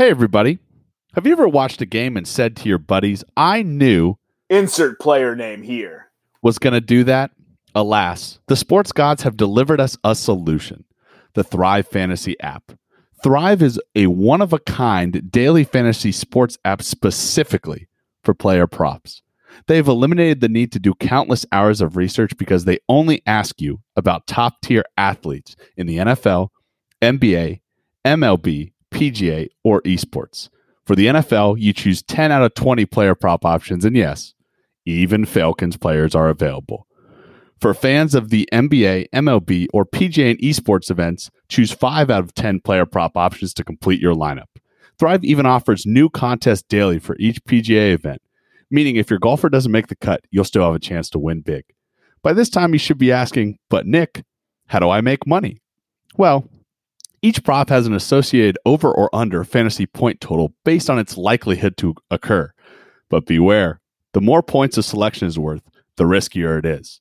Hey, everybody. Have you ever watched a game and said to your buddies, I knew Insert player name here. was going to do that? Alas, the sports gods have delivered us a solution the Thrive Fantasy app. Thrive is a one of a kind daily fantasy sports app specifically for player props. They've eliminated the need to do countless hours of research because they only ask you about top tier athletes in the NFL, NBA, MLB, PGA, or esports. For the NFL, you choose 10 out of 20 player prop options, and yes, even Falcons players are available. For fans of the NBA, MLB, or PGA and esports events, choose 5 out of 10 player prop options to complete your lineup. Thrive even offers new contests daily for each PGA event, meaning if your golfer doesn't make the cut, you'll still have a chance to win big. By this time, you should be asking, but Nick, how do I make money? Well, each prop has an associated over or under fantasy point total based on its likelihood to occur. But beware, the more points a selection is worth, the riskier it is.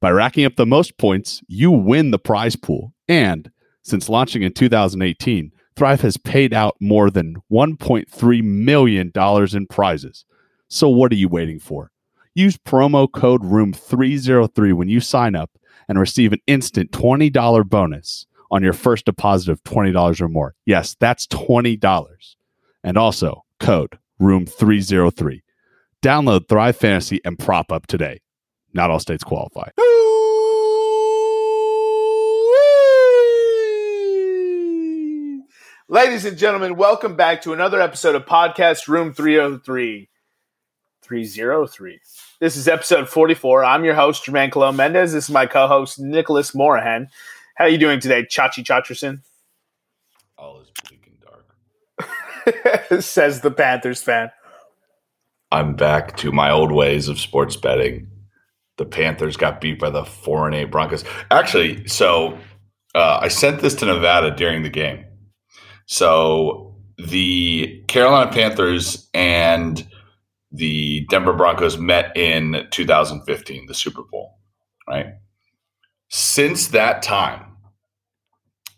By racking up the most points, you win the prize pool. And since launching in 2018, Thrive has paid out more than $1.3 million in prizes. So what are you waiting for? Use promo code ROOM303 when you sign up and receive an instant $20 bonus on your first deposit of $20 or more. Yes, that's $20. And also code ROOM303. Download Thrive Fantasy and prop up today. Not all states qualify. Ladies and gentlemen, welcome back to another episode of Podcast Room 303. 303. This is episode 44. I'm your host, Jermaine Colon Mendez. This is my co-host, Nicholas Morahan. How are you doing today, Chachi Chacherson? All is bleak and dark. Says the Panthers fan. I'm back to my old ways of sports betting. The Panthers got beat by the four and eight Broncos. Actually, so uh, I sent this to Nevada during the game. So the Carolina Panthers and the Denver Broncos met in 2015, the Super Bowl, right? Since that time,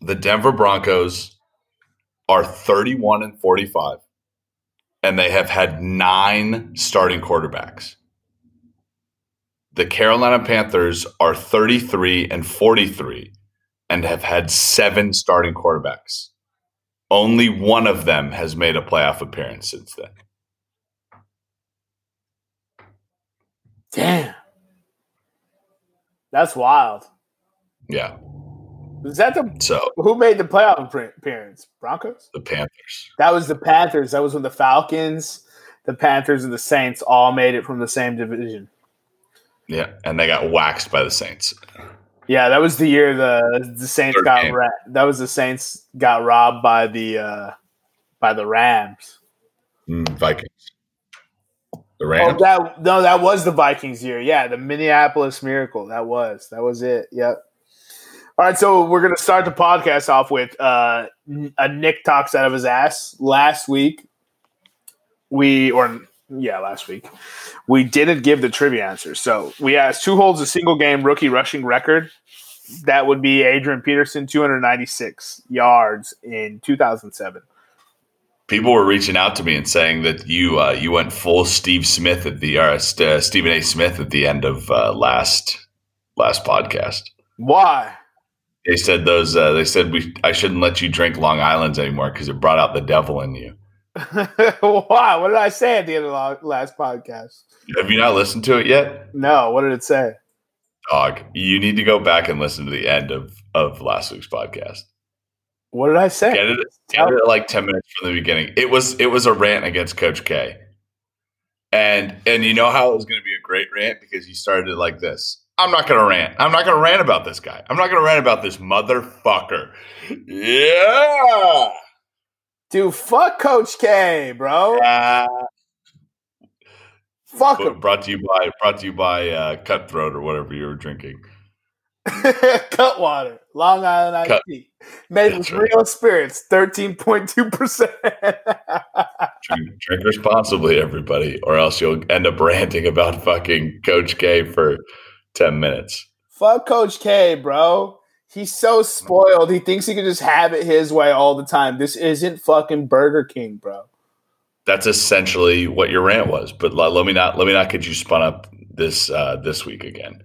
the Denver Broncos are 31 and 45 and they have had nine starting quarterbacks. The Carolina Panthers are 33 and 43 and have had seven starting quarterbacks. Only one of them has made a playoff appearance since then. Damn. That's wild. Yeah. Is that the So who made the playoff appearance? Broncos? the Panthers. That was the Panthers. That was when the Falcons, the Panthers, and the Saints all made it from the same division. Yeah. And they got waxed by the Saints. Yeah, that was the year the the Saints Third got ra- that was the Saints got robbed by the uh by the Rams. Mm, Vikings. The Oh, Rams. that no, that was the Vikings year. Yeah, the Minneapolis Miracle. That was that was it. Yep. All right, so we're gonna start the podcast off with uh, a Nick talks out of his ass. Last week, we or yeah, last week we didn't give the trivia answers. So we asked who holds a single game rookie rushing record. That would be Adrian Peterson, 296 yards in 2007. People were reaching out to me and saying that you uh, you went full Steve Smith at the or, uh, Stephen A. Smith at the end of uh, last last podcast. Why? They said those. Uh, they said we. I shouldn't let you drink Long Island's anymore because it brought out the devil in you. Why? What did I say at the end of the last podcast? Have you not listened to it yet, No, what did it say? dog? You need to go back and listen to the end of of last week's podcast. What did I say? Get it, get it like ten minutes from the beginning. It was it was a rant against Coach K, and and you know how it was going to be a great rant because you started it like this. I'm not going to rant. I'm not going to rant about this guy. I'm not going to rant about this motherfucker. Yeah. Dude, fuck Coach K, bro. Uh, Fuck him. brought to you by brought to you by uh, Cutthroat or whatever you were drinking. Cutwater, Long Island Cut- made with right. real spirits, thirteen point two percent. Drink responsibly, everybody, or else you'll end up ranting about fucking Coach K for ten minutes. Fuck Coach K, bro. He's so spoiled. He thinks he can just have it his way all the time. This isn't fucking Burger King, bro. That's essentially what your rant was. But let, me not let me not get you spun up this uh, this week again.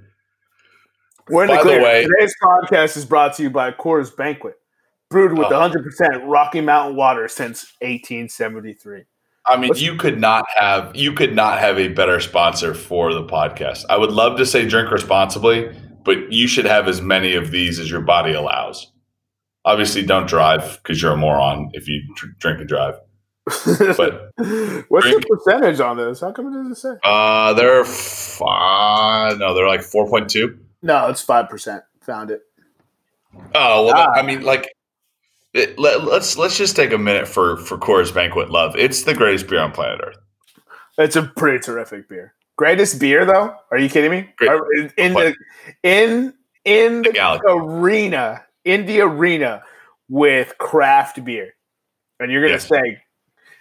We're in the By the clear. way- Today's podcast is brought to you by Coors Banquet, brewed with Oh. 100% Rocky Mountain water since 1873. I mean, What's- you could not have you could not have a better sponsor for the podcast. I would love to say drink responsibly, but you should have as many of these as your body allows. Obviously, don't drive because you're a moron if you dr- drink and drive. But What's drink- the percentage on this? How come it doesn't say? uh, they're five. No, they're like four point two. No, it's 5%. Found it. Oh well, Ah. I mean, like, it, let, let's let's just take a minute for for Coors Banquet Love. It's the greatest beer on planet Earth. It's a pretty terrific beer. Greatest beer, though? Are you kidding me? Great. In, the in in The the arena, in the arena with craft beer, and you're gonna Yes. say,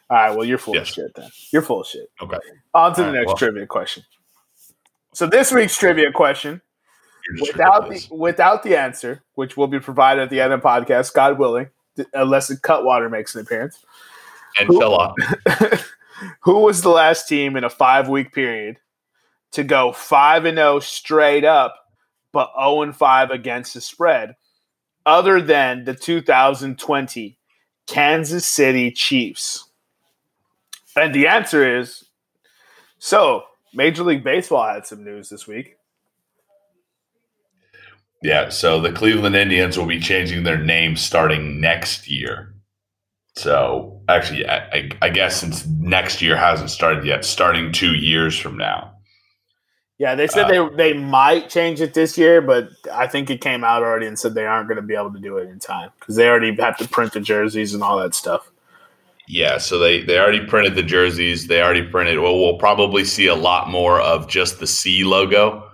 "All right, well, you're full Yes. of shit." Then you're full of shit. Okay, On to the All right, next well- trivia question. So this week's trivia question, without the without the answer, which will be provided at the end of the podcast, God willing, unless the Cutwater makes an appearance. Inshallah. Who was the last team in a five week period to go five and zero straight up, but zero and five against the spread, other than the 2020 Kansas City Chiefs? And the answer is so. Major League Baseball had some news this week. Yeah, so the Cleveland Indians will be changing their name starting next year. So actually, I, I, guess since next year hasn't started yet, starting two years from now. Yeah, they said uh, they they might change it this year, but I think it came out already and said they aren't going to be able to do it in time because they already have to print the jerseys and all that stuff. Yeah, so they they already printed the jerseys. They already printed. Well, we'll probably see a lot more of just the C logo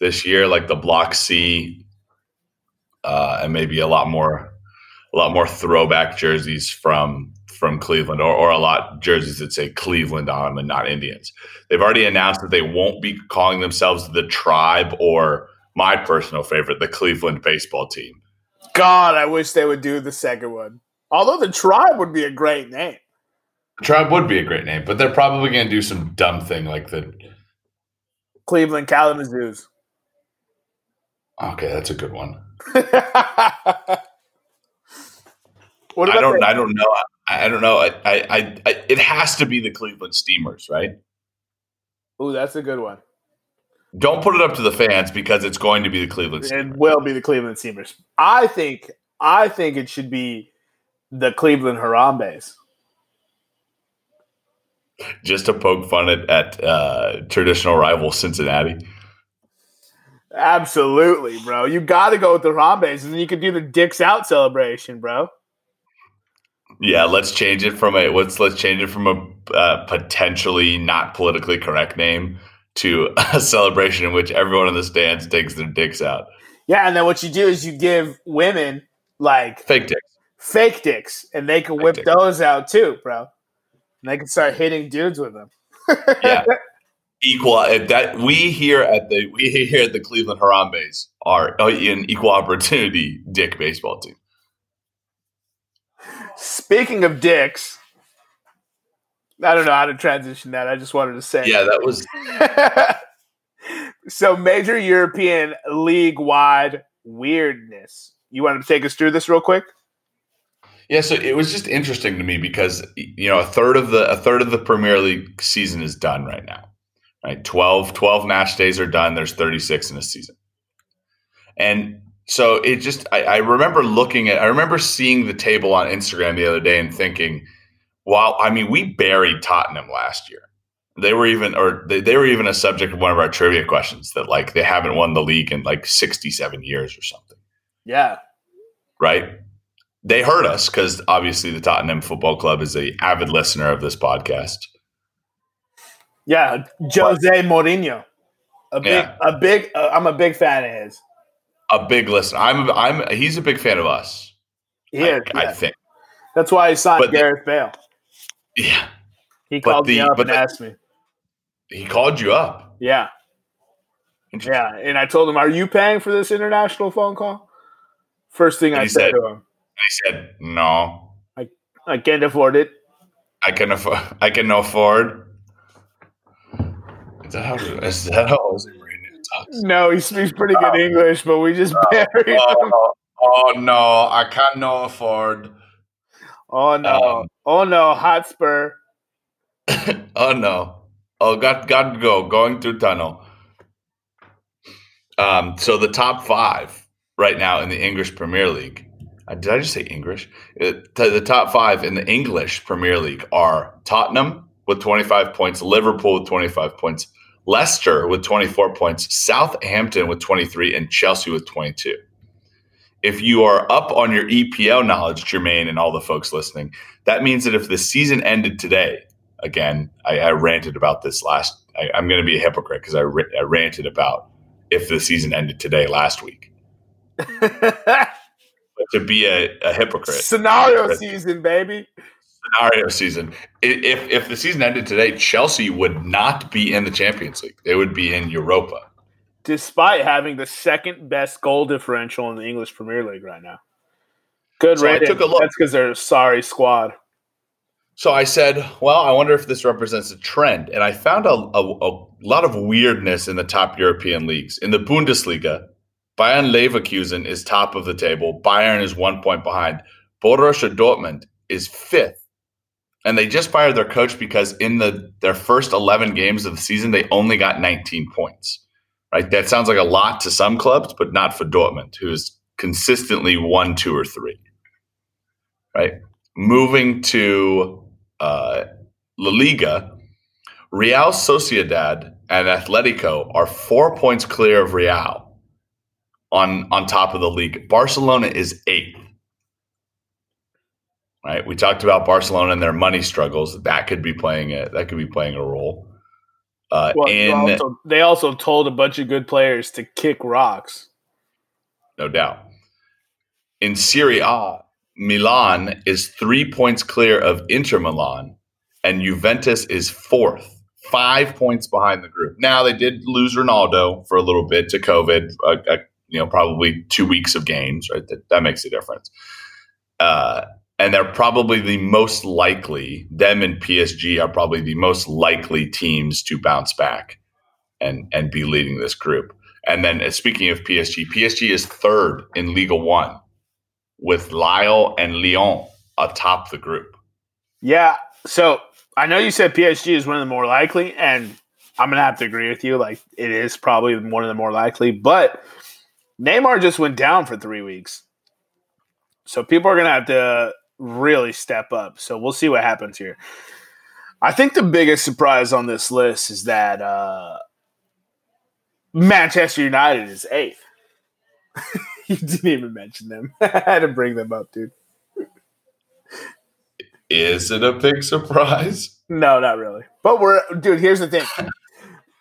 this year, like the block C, uh, and maybe a lot more, a lot more throwback jerseys from from Cleveland, or or a lot jerseys that say Cleveland on them and not Indians. They've already announced that they won't be calling themselves the Tribe or my personal favorite, the Cleveland baseball team. God, I wish they would do the second one. Although the tribe would be a great name. The Tribe would be a great name, but they're probably going to do some dumb thing like the. Cleveland Kalamazoos. Okay, that's a good one. what I don't. the- I don't know. I, I don't know. I, I, I. It has to be the Cleveland Steamers, right? Ooh, that's a good one. Don't put it up to the fans because it's going to be the Cleveland. Steamers. It will be the Cleveland Steamers. I think. I think it should be the Cleveland Harambe's. Just to poke fun at, at uh, traditional rival Cincinnati. Absolutely, bro. You got to go with the Harambe's, and then you can do the dicks out celebration, bro. Yeah, let's change it from a let's let's change it from a uh, potentially not politically correct name to a celebration in which everyone in the stands takes their dicks out. Yeah, and then what you do is you give women like Fake dicks. fake dicks, and they can Fake whip dicks. those out too, bro. And they can start hitting dudes with them. Yeah. Equal that we here at the we here at the Cleveland Harambe's are an equal opportunity dick baseball team. Speaking of dicks, I don't know how to transition that. I just wanted to say. Yeah, that was so major European league wide weirdness. You want to take us through this real quick? Yeah, so it was just interesting to me because you know a third of the a third of the Premier League season is done right now. Right, 12, 12 match days are done. There's 36 in a season, and so it just I, I remember looking at I remember seeing the table on Instagram the other day and thinking, wow, I mean we buried Tottenham last year. They were even or they, they were even a subject of one of our trivia questions that like they haven't won the league in like 67 years or something Yeah. right? They heard us because obviously the Tottenham Football Club is a avid listener of this podcast. Yeah. Jose Mourinho. A big, Yeah. a big, uh, I'm a big fan of his. A big listener. I'm. I'm. He's a big fan of us. He I, is, I yeah. think. That's why he signed But the- Gareth Bale. Yeah. He but called me up and the- asked me. He called you up. Yeah. Yeah. And I told him, Are you paying for this international phone call? First thing And I said said- to him, "I said, "No, I I can't afford it. I can afford. I can afford." Is that how? Is that how Jose Mourinho talks? No, he speaks pretty good English, but we just buried him. Oh, oh no, I can't no afford. Oh no! Um, oh no! Hotspur. oh no. Oh, got got to go. Going through tunnel. Um, so the top five right now in the English Premier League. Uh, did I just say English? It, the the top five in the English Premier League are Tottenham with 25 points, Liverpool with 25 points, Leicester with 24 points, Southampton with 23, and Chelsea with 22. If you are up on your EPL knowledge, Jermaine, and all the folks listening, that means that if the season ended today, again, I, I ranted about this last. I, I'm going to be a hypocrite because I, I ranted about if the season ended today last week. But to be a, a hypocrite, Scenario season, baby. Scenario season. If if the season ended today, Chelsea would not be in the Champions League. They would be in Europa. Despite having the second best goal differential in the English Premier League right now. Good So I rating. took a look. That's because they're a sorry squad. So I said, well, I wonder if this represents a trend. And I found a, a, a lot of weirdness in the top European leagues. In the Bundesliga, Bayern Leverkusen is top of the table. Bayern is one point behind. Borussia Dortmund is fifth. And they just fired their coach because in the their first 11 games of the season, they only got 19 points. Right? That sounds like a lot to some clubs, but not for Dortmund, who is consistently one, two, or three. Right? Moving to uh, La Liga, Real Sociedad and Atletico are four points clear of Real on on top of the league. Barcelona is eighth. Right, we talked about Barcelona and their money struggles. That could be playing a that could be playing a role. Uh, Well, in they, also, they also told a bunch of good players to kick rocks. no doubt. In Serie A, Milan is three points clear of Inter Milan, and Juventus is fourth, five points behind the group. Now they did lose Ronaldo for a little bit to COVID, you know, probably two weeks of games, right? That, that makes a difference. Uh, and they're probably the most likely. Them and PSG are probably the most likely teams to bounce back and and be leading this group. And then, uh, speaking of PSG, PSG is third in Liga One, with Lille and Lyon atop the group. Yeah. So I know you said PSG is one of the more likely, and I'm gonna have to agree with you. Like it is probably one of the more likely, but Neymar just went down for three weeks, so people are gonna have to really step up. So we'll see what happens here. I think the biggest surprise on this list is that uh, Manchester United is eighth. you didn't even mention them. I had to bring them up, dude. Is it a big surprise? No, not really. But we're dude, here's the thing.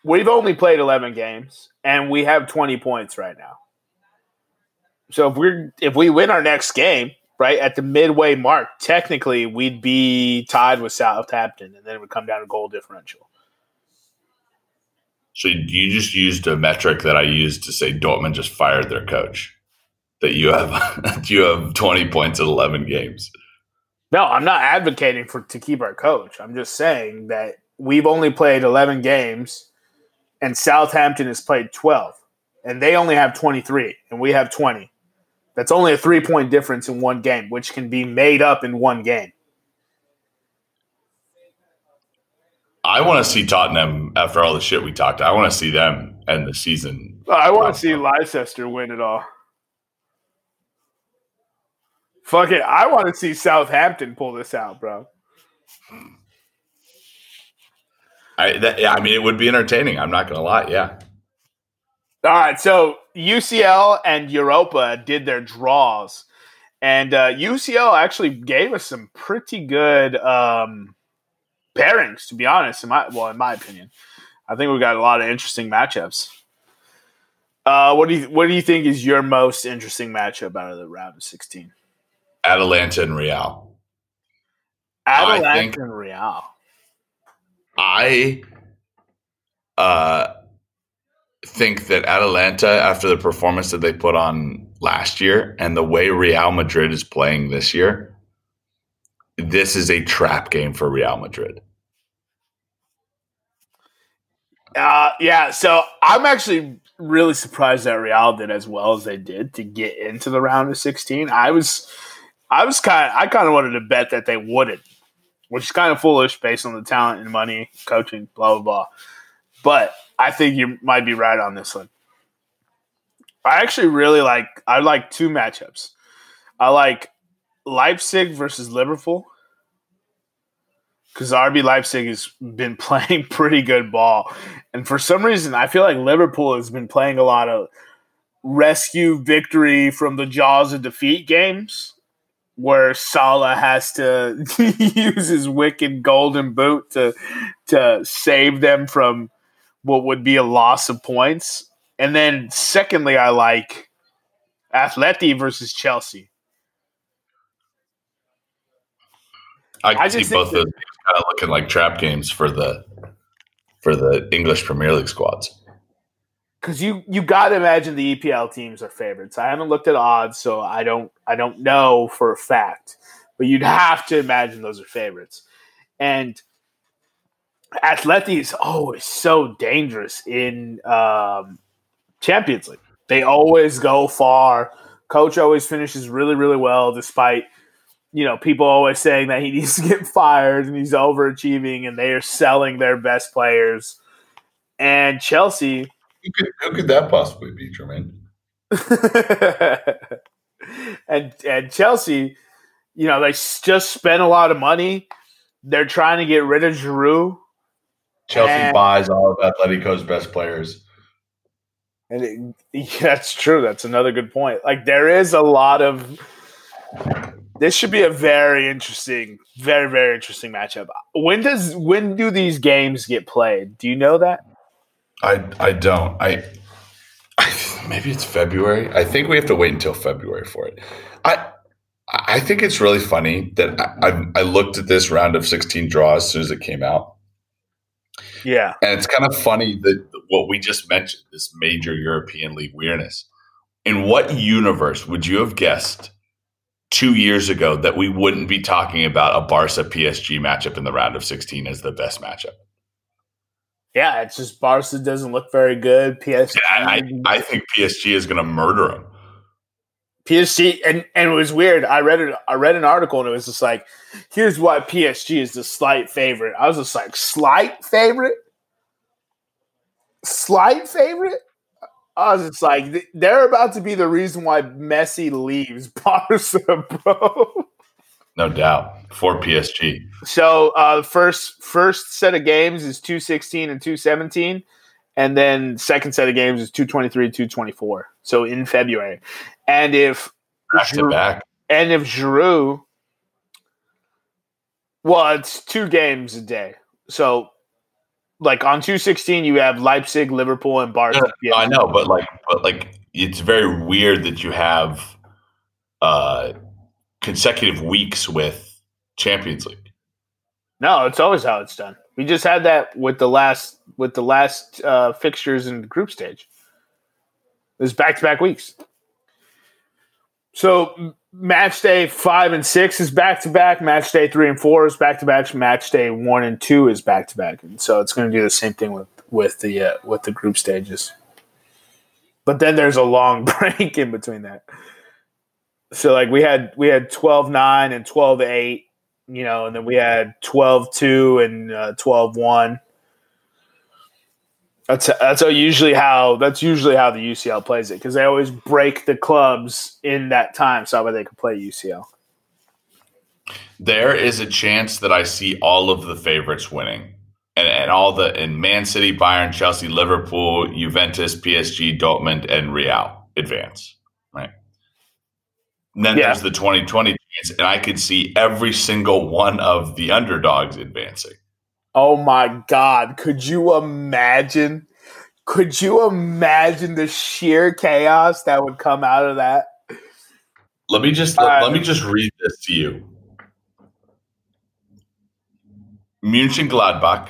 We've only played 11 games and we have 20 points right now. So if we're if we win our next game, right, at the midway mark, technically we'd be tied with Southampton and then it would come down to goal differential. So you just used a metric that I used to say Dortmund just fired their coach. That you have you have 20 points in 11 games. No, I'm not advocating for to keep our coach. I'm just saying that we've only played 11 games and Southampton has played 12 and they only have 23 and we have 20. That's only a 3 point difference in one game which can be made up in one game. I want to see Tottenham after all the shit we talked. I want to see them end the season. I want to see Leicester win it all. Fuck it. I want to see Southampton pull this out, bro. I that, yeah, I mean it would be entertaining. I'm not going to lie. Yeah. All right, so UCL and Europa did their draws, and uh, UCL actually gave us some pretty good um, pairings. To be honest, in my well, in my opinion, I think we've got a lot of interesting matchups. Uh, what do you what do you think is your most interesting matchup out of the round of sixteen? Atalanta and Real. Atalanta and Real. I uh, think that Atalanta, after the performance that they put on last year and the way Real Madrid is playing this year, this is a trap game for Real Madrid. Uh, yeah, so I'm actually really surprised that Real did as well as they did to get into the round of 16. I was, I was kind I kind of wanted to bet that they wouldn't, which is kind of foolish based on the talent and money, coaching, blah blah blah. But I think you might be right on this one. I actually really like, I like two matchups. I like Leipzig versus Liverpool because RB Leipzig has been playing pretty good ball. And for some reason, I feel like Liverpool has been playing a lot of rescue victory from the jaws of defeat games where Salah has to use his wicked golden boot to to save them from what would be a loss of points. And then secondly, I like Atleti versus Chelsea. I, I see both of those kind of looking like trap games for the for the English Premier League squads. Because you you got to imagine the EPL teams are favorites. I haven't looked at odds, so I don't I don't know for a fact, but you'd have to imagine those are favorites. And Atleti is always so dangerous in um, Champions League. They always go far. Coach always finishes really really well, despite you know, people always saying that he needs to get fired and he's overachieving and they are selling their best players. And Chelsea. Who could, who could that possibly be, Jermaine? and and Chelsea, you know, they just spent a lot of money. They're trying to get rid of Giroud. Chelsea and, buys all of Atletico's best players. And it, that's true. That's another good point. Like there is a lot of this should be a very interesting, very very interesting matchup. When does when do these games get played? Do you know that? I I don't. I, I maybe it's February. I think we have to wait until February for it. I I think it's really funny that I, I, I looked at this round of 16 draw as soon as it came out. Yeah. And it's kind of funny that what we just mentioned, this major European League weirdness. In what universe would you have guessed two years ago that we wouldn't be talking about a Barca PSG matchup in the round of 16 as the best matchup. Yeah, it's just Barca doesn't look very good. PSG, yeah, I, I think PSG is going to murder them. PSG, and and it was weird. I read it. I read an article, and it was just like, "Here's why PSG is the slight favorite." I was just like, "Slight favorite, slight favorite." I was just like, they're about to be the reason why Messi leaves Barca, bro. No doubt for PSG. So uh, first first set of games is two sixteen and two seventeen, and then second set of games is two twenty three two twenty four. So in February, and if back to back, and if Giroud, well, it's two games a day. So like on 216 you have Leipzig, Liverpool, and Barca. I know, but like but like it's very weird that you have uh consecutive weeks with Champions League. No, it's always how it's done. We just had that with the last with the last uh, fixtures in the group stage. It was back to back weeks. So match day five and six is back to back. Match day three and four is back to back. Match day one and two is back to back. And so it's going to do the same thing with with the uh, with the group stages. But then there's a long break in between that. So like we had we had 12-9 and 12-8, you know, and then we had 12-2 and uh, 12-1 that's that's usually how that's usually how the UCL plays it because they always break the clubs in that time so that they can play UCL. There is a chance that I see all of the favorites winning, and and all the in Man City, Bayern, Chelsea, Liverpool, Juventus, PSG, Dortmund, and Real advance. Right. And then yeah. there's the 2020 chance, and I could see every single one of the underdogs advancing. Oh my God. Could you imagine? Could you imagine the sheer chaos that would come out of that? Let me just let, let me just read this to you. München Gladbach,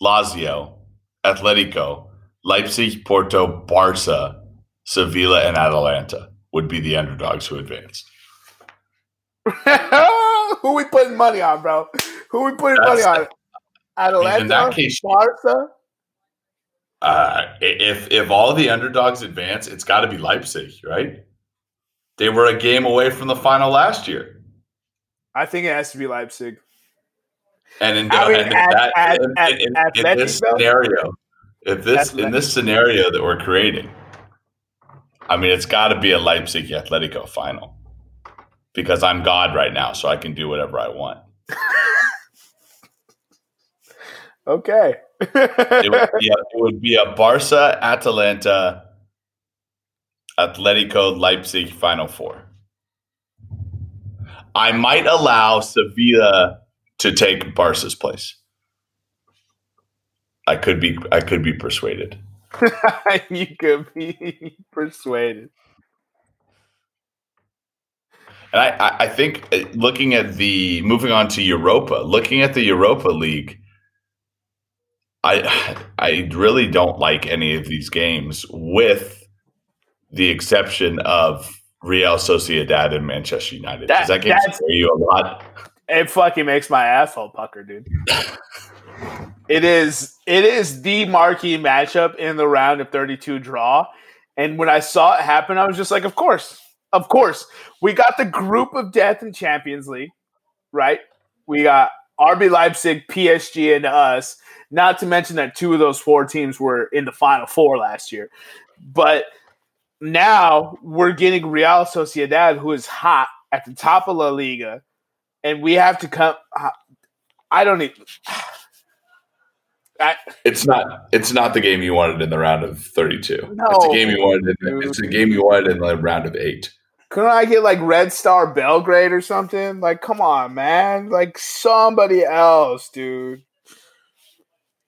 Lazio, Atletico, Leipzig, Porto, Barca, Sevilla and Atalanta would be the underdogs who advanced. Who we putting money on, bro? Who we putting money on? Atalanta, in that case- Barca. Uh, if if all the underdogs advance, it's got to be Leipzig, right? They were a game away from the final last year, I think it has to be Leipzig. and in, I mean, and at- that at- in, at- in- in this scenario, if this in this scenario that we're creating, I mean, it's got to be a Leipzig Atletico final because I'm God right now, so I can do whatever I want. Okay. It would be a, it would be a Barca Atalanta Atletico Leipzig final four. I might allow Sevilla to take Barca's place. I could be I could be persuaded. you could be persuaded. And I, I, I think uh, looking at the moving on to Europa, looking at the Europa League, I I really don't like any of these games, with the exception of Real Sociedad and Manchester United. That- Does that game scare you a lot? It fucking makes my asshole pucker, dude. it is it is the marquee matchup in the round of 32 draw. And when I saw it happen, I was just like, of course. Of course. We got the group of death in Champions League, right? We got RB Leipzig, PSG, and us. Not to mention that two of those four teams were in the final four last year. But now we're getting Real Sociedad, who is hot at the top of La Liga, and we have to come. Uh, I don't even. I, It's not it's not the game you wanted in the round of 32. No, it's a game you wanted in, it's a game you wanted in the round of 8. couldn't I get like Red Star Belgrade or something? Like, come on, man! Like somebody else, dude.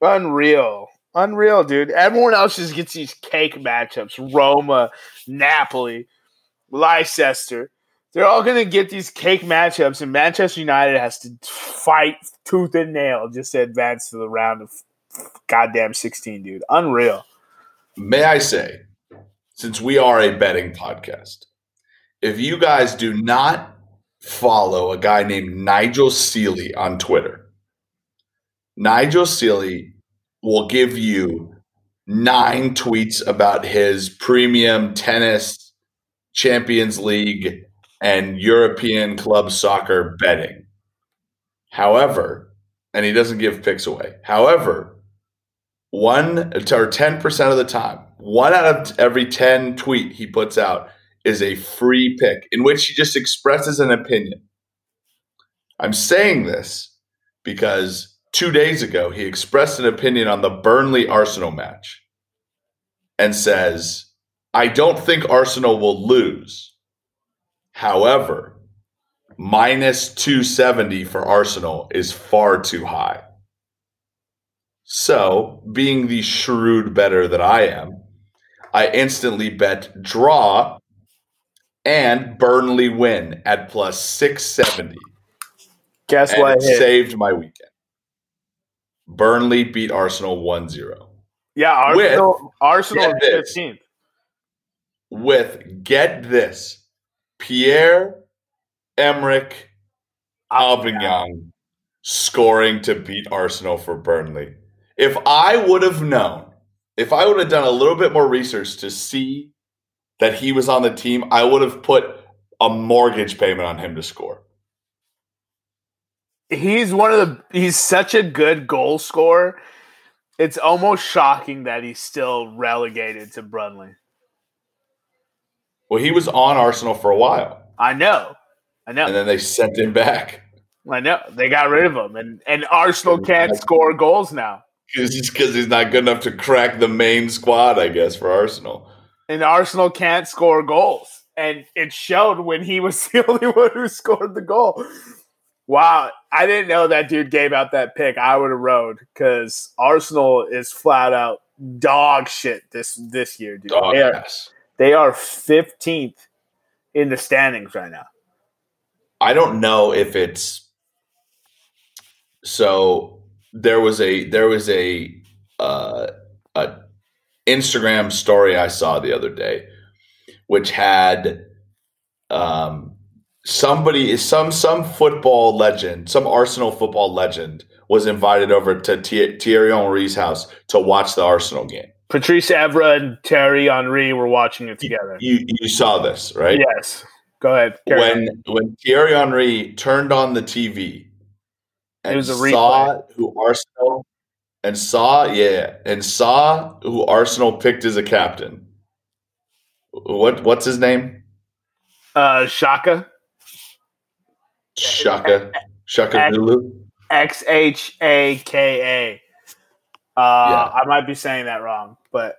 Unreal, unreal, dude. Everyone else just gets these cake matchups. Roma, Napoli, Leicester. They're all gonna get these cake matchups, and Manchester United has to fight tooth and nail just to advance to the round of goddamn sixteen, dude. Unreal. May I say, since we are a betting podcast, if you guys do not follow a guy named Nigel Seeley on Twitter, Nigel Seeley will give you nine tweets about his premium tennis, Champions League, and European club soccer betting. However, and he doesn't give picks away. However, one or 10% of the time, one out of every 10 tweet he puts out is a free pick in which he just expresses an opinion. I'm saying this because two days ago he expressed an opinion on the Burnley Arsenal match and says, I don't think Arsenal will lose. However, minus 270 for Arsenal is far too high. So, being the shrewd better that I am, I instantly bet draw and Burnley win at plus 670. Guess what? it saved my weekend. Burnley beat Arsenal 1 0 yeah, with- Arsenal. Arsenal get is this. fifteenth. with, get this, Pierre Emerick Aubameyang scoring to beat Arsenal for Burnley. If I would have known, if I would have done a little bit more research to see that he was on the team, I would have put a mortgage payment on him to score. He's one of the he's such a good goal scorer. It's almost shocking that he's still relegated to Burnley. Well, he was on Arsenal for a while, I know. I know. and then they sent him back I know. They got rid of him and, and Arsenal can't score goals now. because he's not good enough to crack the main squad, I guess, for Arsenal. And Arsenal can't score goals. And it showed when he was the only one who scored the goal. Wow. I didn't know that dude gave out that pick. I would have rode because Arsenal is flat out dog shit this this year, dude. Dog They are- They are 15th in the standings right now. I don't know if it's so there was a there was a uh, a Instagram story I saw the other day which had um, somebody, some some football legend, some Arsenal football legend, was invited over to Thierry Henry's house to watch the Arsenal game. Patrice Evra and Thierry Henry were watching it together. You you saw this, right? Yes. Go ahead. Carry on. when when Thierry Henry turned on the TV and It was a saw who Arsenal and saw yeah and saw who Arsenal picked as a captain. What what's his name? uh, Shaka Shaka Shaka Zulu. X H A K A. Uh, I might be saying that wrong, but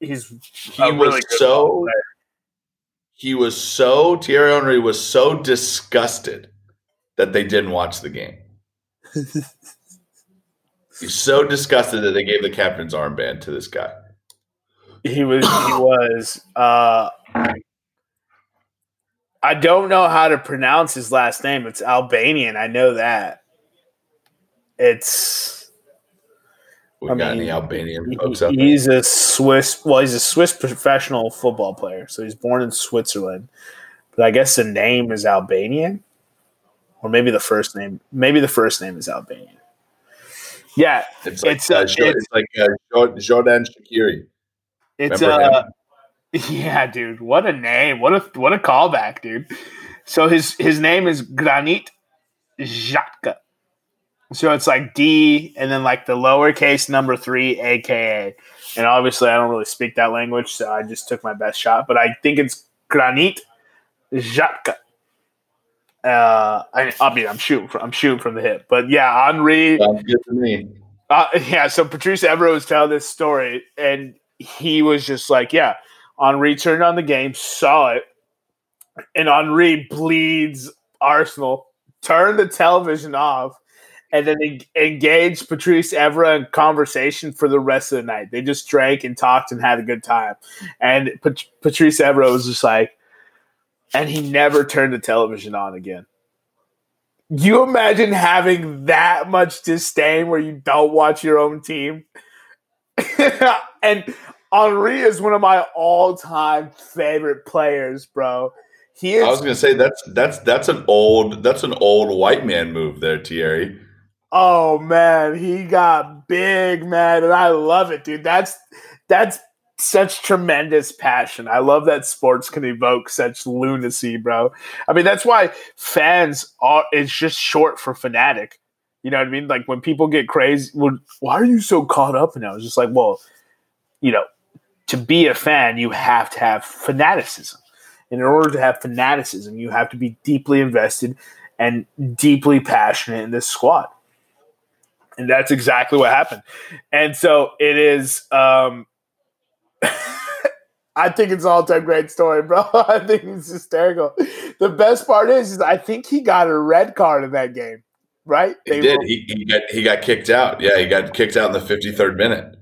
he's He was really so he was so Thierry Henry was so disgusted that they didn't watch the game. He's so disgusted that they gave the captain's armband to this guy. He was. He was. Uh, I don't know how to pronounce his last name. It's Albanian. I know that. It's. We I got mean, any Albanian folks out there? he's a Swiss. Well, he's a Swiss professional football player. So he's born in Switzerland, but I guess the name is Albanian, or maybe the first name. Maybe the first name is Albanian. Yeah, It's like It's, uh, it's- it's like uh, Xherdan Shaqiri. It's uh yeah, dude. What a name. What a what a callback, dude. So his his name is Granit Xhaka. So it's like D and then like the lowercase number three, aka. And obviously I don't really speak that language, so I just took my best shot. But I think it's Granit Xhaka. Uh, I, I mean, I'm shooting. From, I'm shooting from the hip, but yeah, Henry. Sounds good to me. Uh, yeah, so Patrice Evra was telling this story, and he was just like, "Yeah." Henry turned on the game, saw it, and Henry bleeds Arsenal. Turned the television off, and then en- engaged Patrice Evra in conversation for the rest of the night. They just drank and talked and had a good time. And Pat- Patrice Evra was just like, and he never turned the television on again. You imagine having that much disdain where you don't watch your own team? and Henry is one of my all-time favorite players, bro. He I was gonna say that's that's that's an old that's an old white man move there, Thierry. oh man, he got big, man, and I love it, dude. That's that's such tremendous passion. I love that sports can evoke such lunacy, bro. I mean, that's why fans are it's just short for fanatic. You know what I mean? Like when people get crazy, well, why are you so caught up it? I was just like, well, you know, to be a fan, you have to have fanaticism. And in order to have fanaticism, you have to be deeply invested and deeply passionate in this squad. And that's exactly what happened. And so it is um I think it's all time great story, bro. I think it's hysterical. The best part is, is I think he got a red card in that game, right? He did. He, he got he got kicked out. Yeah, he got kicked out in the fifty third minute.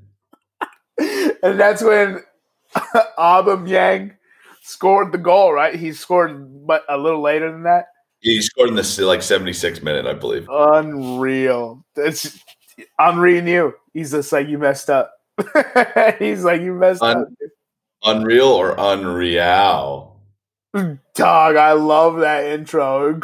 and that's when Aubameyang scored the goal, right? He scored, but a little later than that. He scored in the like seventy six minute, I believe. Unreal. That's Henry knew. He's just like you messed up. He's like you messed Un- up. Unreal or unreal? Dog, I love that intro.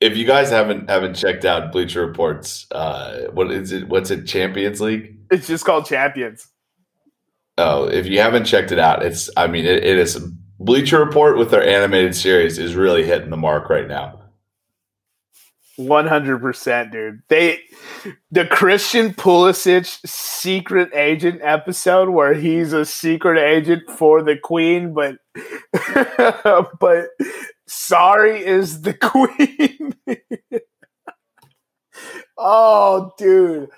If you guys haven't haven't checked out Bleacher Reports, uh, what is it? What's it? Champions League? it's just called Champions. Oh, if you haven't checked it out, it's I mean it, it is Bleacher Report with their animated series is really hitting the mark right now. One hundred percent, dude. They the Christian Pulisic secret agent episode where he's a secret agent for the Queen, but but sorry is the Queen. oh, dude,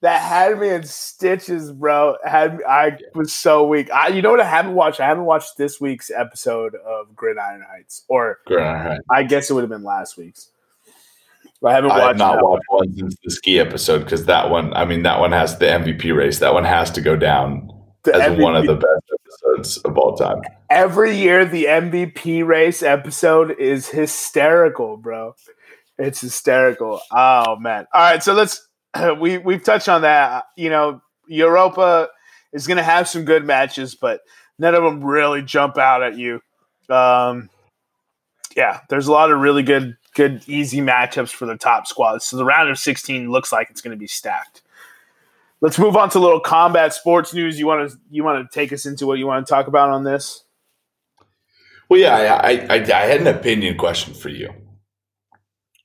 that had me in stitches, bro. Had me, I was so weak. I, you know what? I haven't watched. I haven't watched this week's episode of Gridiron Heights, or Right. I guess it would have been last week's. I haven't I have watched not that one. watched one since the ski episode because that one, I mean, that one has the MVP race. That one has to go down As one of the best episodes of all time. every year the MVP race episode is hysterical, bro. It's hysterical. Oh man. All right, so let's we we've touched on that. You know, Europa is going to have some good matches, but None of them really jump out at you. Um, yeah, there's a lot of really good, good, easy matchups for the top squads. So the round of 16 looks like it's going to be stacked. Let's move on to a little combat sports news. You want to you want to take us into what you want to talk about on this? Well, yeah, I, I, I had an opinion question for you.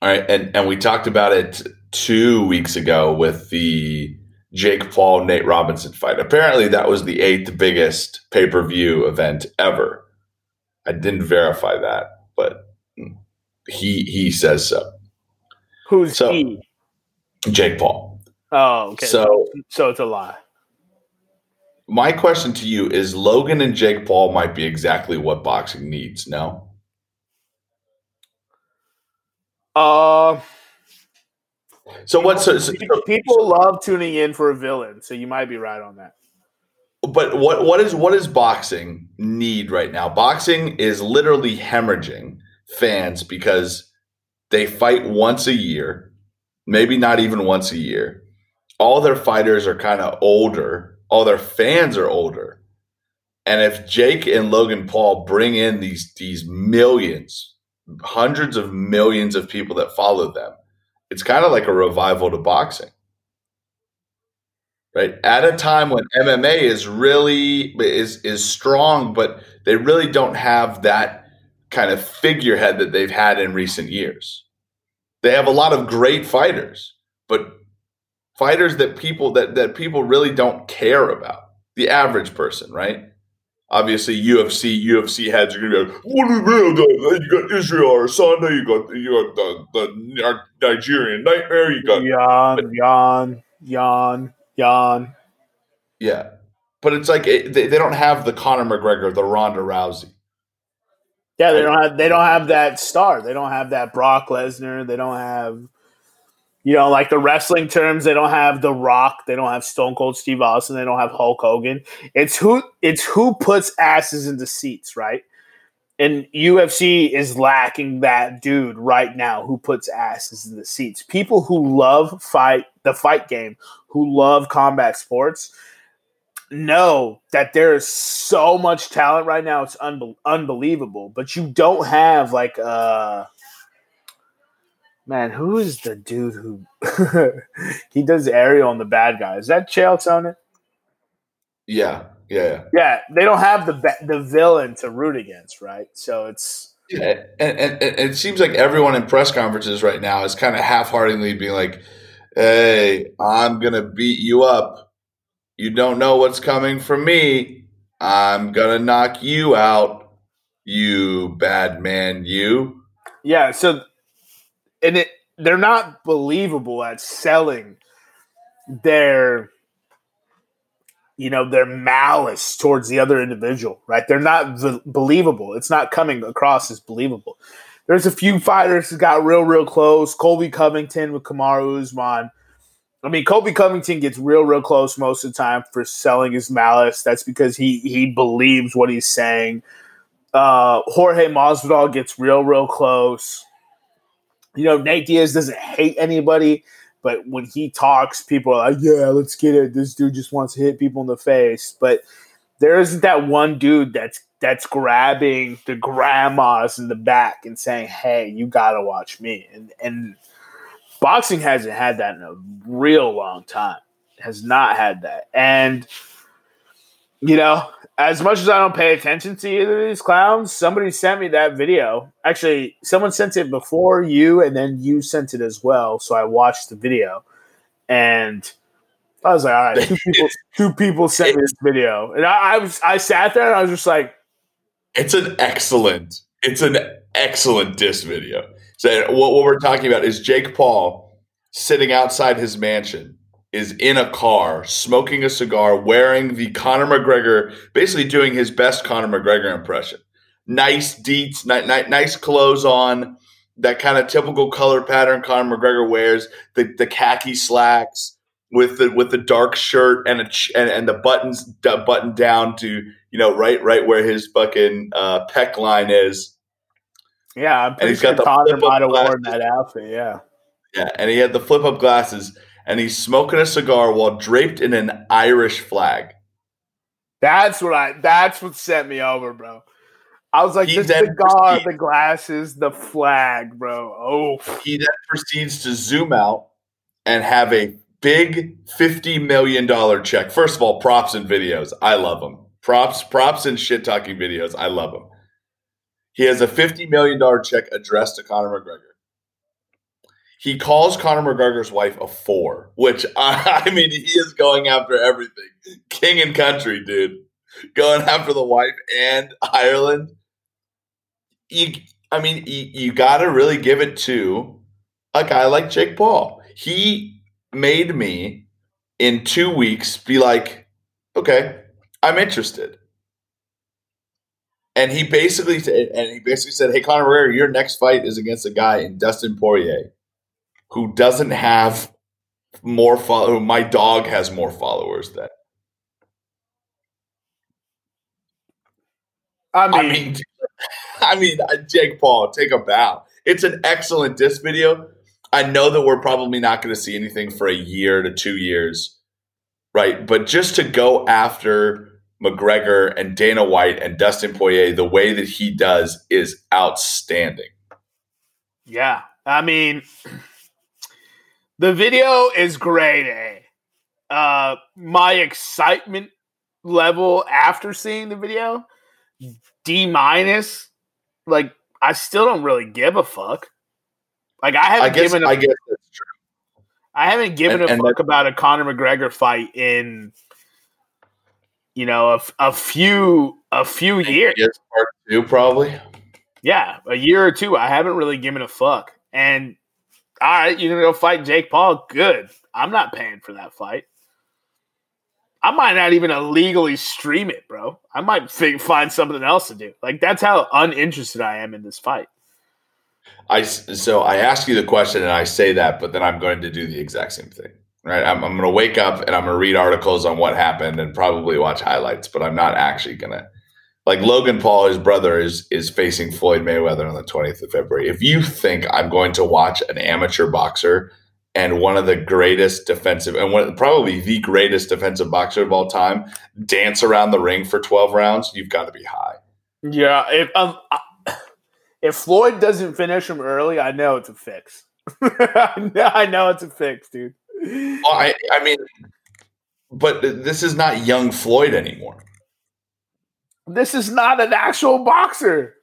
All right, and and we talked about it two weeks ago with the Jake Paul Nate Robinson fight. Apparently, that was the eighth biggest pay per view event ever. I didn't verify that, but he he says so. Who's So- he? Jake Paul. Oh, okay. So so it's a lie. my question to you is: Logan and Jake Paul might be exactly what boxing needs. No. Uh, So what's so, so, people, people love tuning in for a villain, so you might be right on that. but what what is what is boxing need right now? Boxing is literally hemorrhaging fans because they fight once a year, maybe not even once a year. All their fighters are kind of older. All their fans are older. And if Jake and Logan Paul bring in these these millions, hundreds of millions of people that follow them, it's kind of like a revival to boxing right at a time when mma is really is is strong but they really don't have that kind of figurehead that they've had in recent years they have a lot of great fighters but fighters that people that that people really don't care about the average person right obviously UFC UFC heads are gonna be like, what do you mean? You got Israel Adesanya, you got you got the, the Nigerian Nightmare, you got Yawn, yawn, yawn, yawn. Yeah, but it's like it, they, they don't have the Conor McGregor, the Ronda Rousey. Yeah, they don't have they don't have that star. They don't have that Brock Lesnar. They don't have you know, like the wrestling terms, they don't have The Rock, they don't have Stone Cold Steve Austin, they don't have Hulk Hogan. It's who it's who puts asses into seats, right? And UFC is lacking that dude right now who puts asses in the seats. People who love fight the fight game, who love combat sports, know that there is so much talent right now. It's unbe- unbelievable. But you don't have like uh man, who is the dude who he does aerial on the bad guy? Is that Chael Sonnen? Yeah, yeah, Yeah, they don't have the ba- the villain to root against, right? So it's yeah. And, and, and it seems like everyone in press conferences right now is kind of half-heartedly being like, "Hey, I'm gonna beat you up. You don't know what's coming from me. I'm gonna knock you out, you bad man. You." yeah. So and it they're not believable at selling their you know their malice towards the other individual right? They're not v- believable. It's not coming across as believable. There's a few fighters who got real real close. Colby covington with kamaru usman. I mean colby covington gets real real close most of the time for selling his malice. That's because he he believes what he's saying. Uh jorge masvidal gets real real close you know, Nate Diaz doesn't hate anybody, but when he talks, people are like, yeah, let's get it. This dude just wants to hit people in the face. But there isn't that one dude that's that's grabbing the grandmas in the back and saying, Hey, you gotta watch me. And and boxing hasn't had that in a real long time. Has not had that. And you know, as much as I don't pay attention to either of these clowns, somebody sent me that video. Actually, someone sent it before you, and then you sent it as well. So I watched the video, and I was like, "All right, two people, two people sent me this video," and I, I was, I sat there, and I was just like, It's an excellent, it's an excellent diss video. So what, what we're talking about is Jake Paul sitting outside his mansion, is in a car, smoking a cigar, wearing the Conor McGregor, basically doing his best Conor McGregor impression. Nice deets, ni- ni- nice clothes on, that kind of typical color pattern Conor McGregor wears, the, the khaki slacks with the with the dark shirt and a ch- and, and the buttons d- buttoned down to you know right right where his fucking uh, peck line is. "Yeah, I'm pretty he's sure got the flip-up might have worn that outfit." Yeah, Yeah, and he had the flip up glasses, and he's smoking a cigar while draped in an Irish flag. That's what I. That's what sent me over, bro. I was like, He this cigar, the glasses, the flag, bro. Oh, He then proceeds to zoom out and have a big $50 million check. First of all, props and videos. I love them. Props, props and shit talking videos. I love them. He has a $50 million check addressed to Conor McGregor. He calls Conor McGregor's wife a four, which I, I mean, he is going after everything. King and country, dude. Going after the wife and Ireland. You, I mean, you, you got to really give it to a guy like Jake Paul. He made me in two weeks be like, okay, I'm interested. And he basically and he basically said, "Hey, Conor McGregor, your next fight is against a guy in Dustin Poirier, who doesn't have more follow. My dog has more followers than. I mean, I mean, I mean, uh, Jake Paul, take a bow. It's an excellent disc video. I know that we're probably not going to see anything for a year to two years, right? But just to go after McGregor and Dana White and Dustin Poirier the way that he does is outstanding. yeah. I mean, the video is great. Eh? Uh, my excitement level after seeing the video, D minus. Like, I still don't really give a fuck. Like, I haven't I guess. given a I guess that's true. I haven't given And- a and fuck about a Conor McGregor fight in, you know, a, a few a few years. Part two probably. Yeah, a year or two. I haven't really given a fuck. And all right, you're gonna go fight Jake Paul. Good. I'm not paying for that fight. I might not even illegally stream it, bro. I might fi- find something else to do. Like that's how uninterested I am in this fight. I so I ask you the question and I say that, but then I'm going to do the exact same thing. Right? I'm, I'm going to wake up and I'm going to read articles on what happened and probably watch highlights, but I'm not actually going to. Like Logan Paul, his brother, is is facing Floyd Mayweather on the 20th of February. If you think I'm going to watch an amateur boxer and one of the greatest defensive and one, probably the greatest defensive boxer of all time dance around the ring for 12 rounds, you've got to be high. Yeah, if um, if Floyd doesn't finish him early, I know it's a fix. I know- I know it's a fix, dude. Well, I, I mean, but this is not young Floyd anymore. This is not an actual boxer.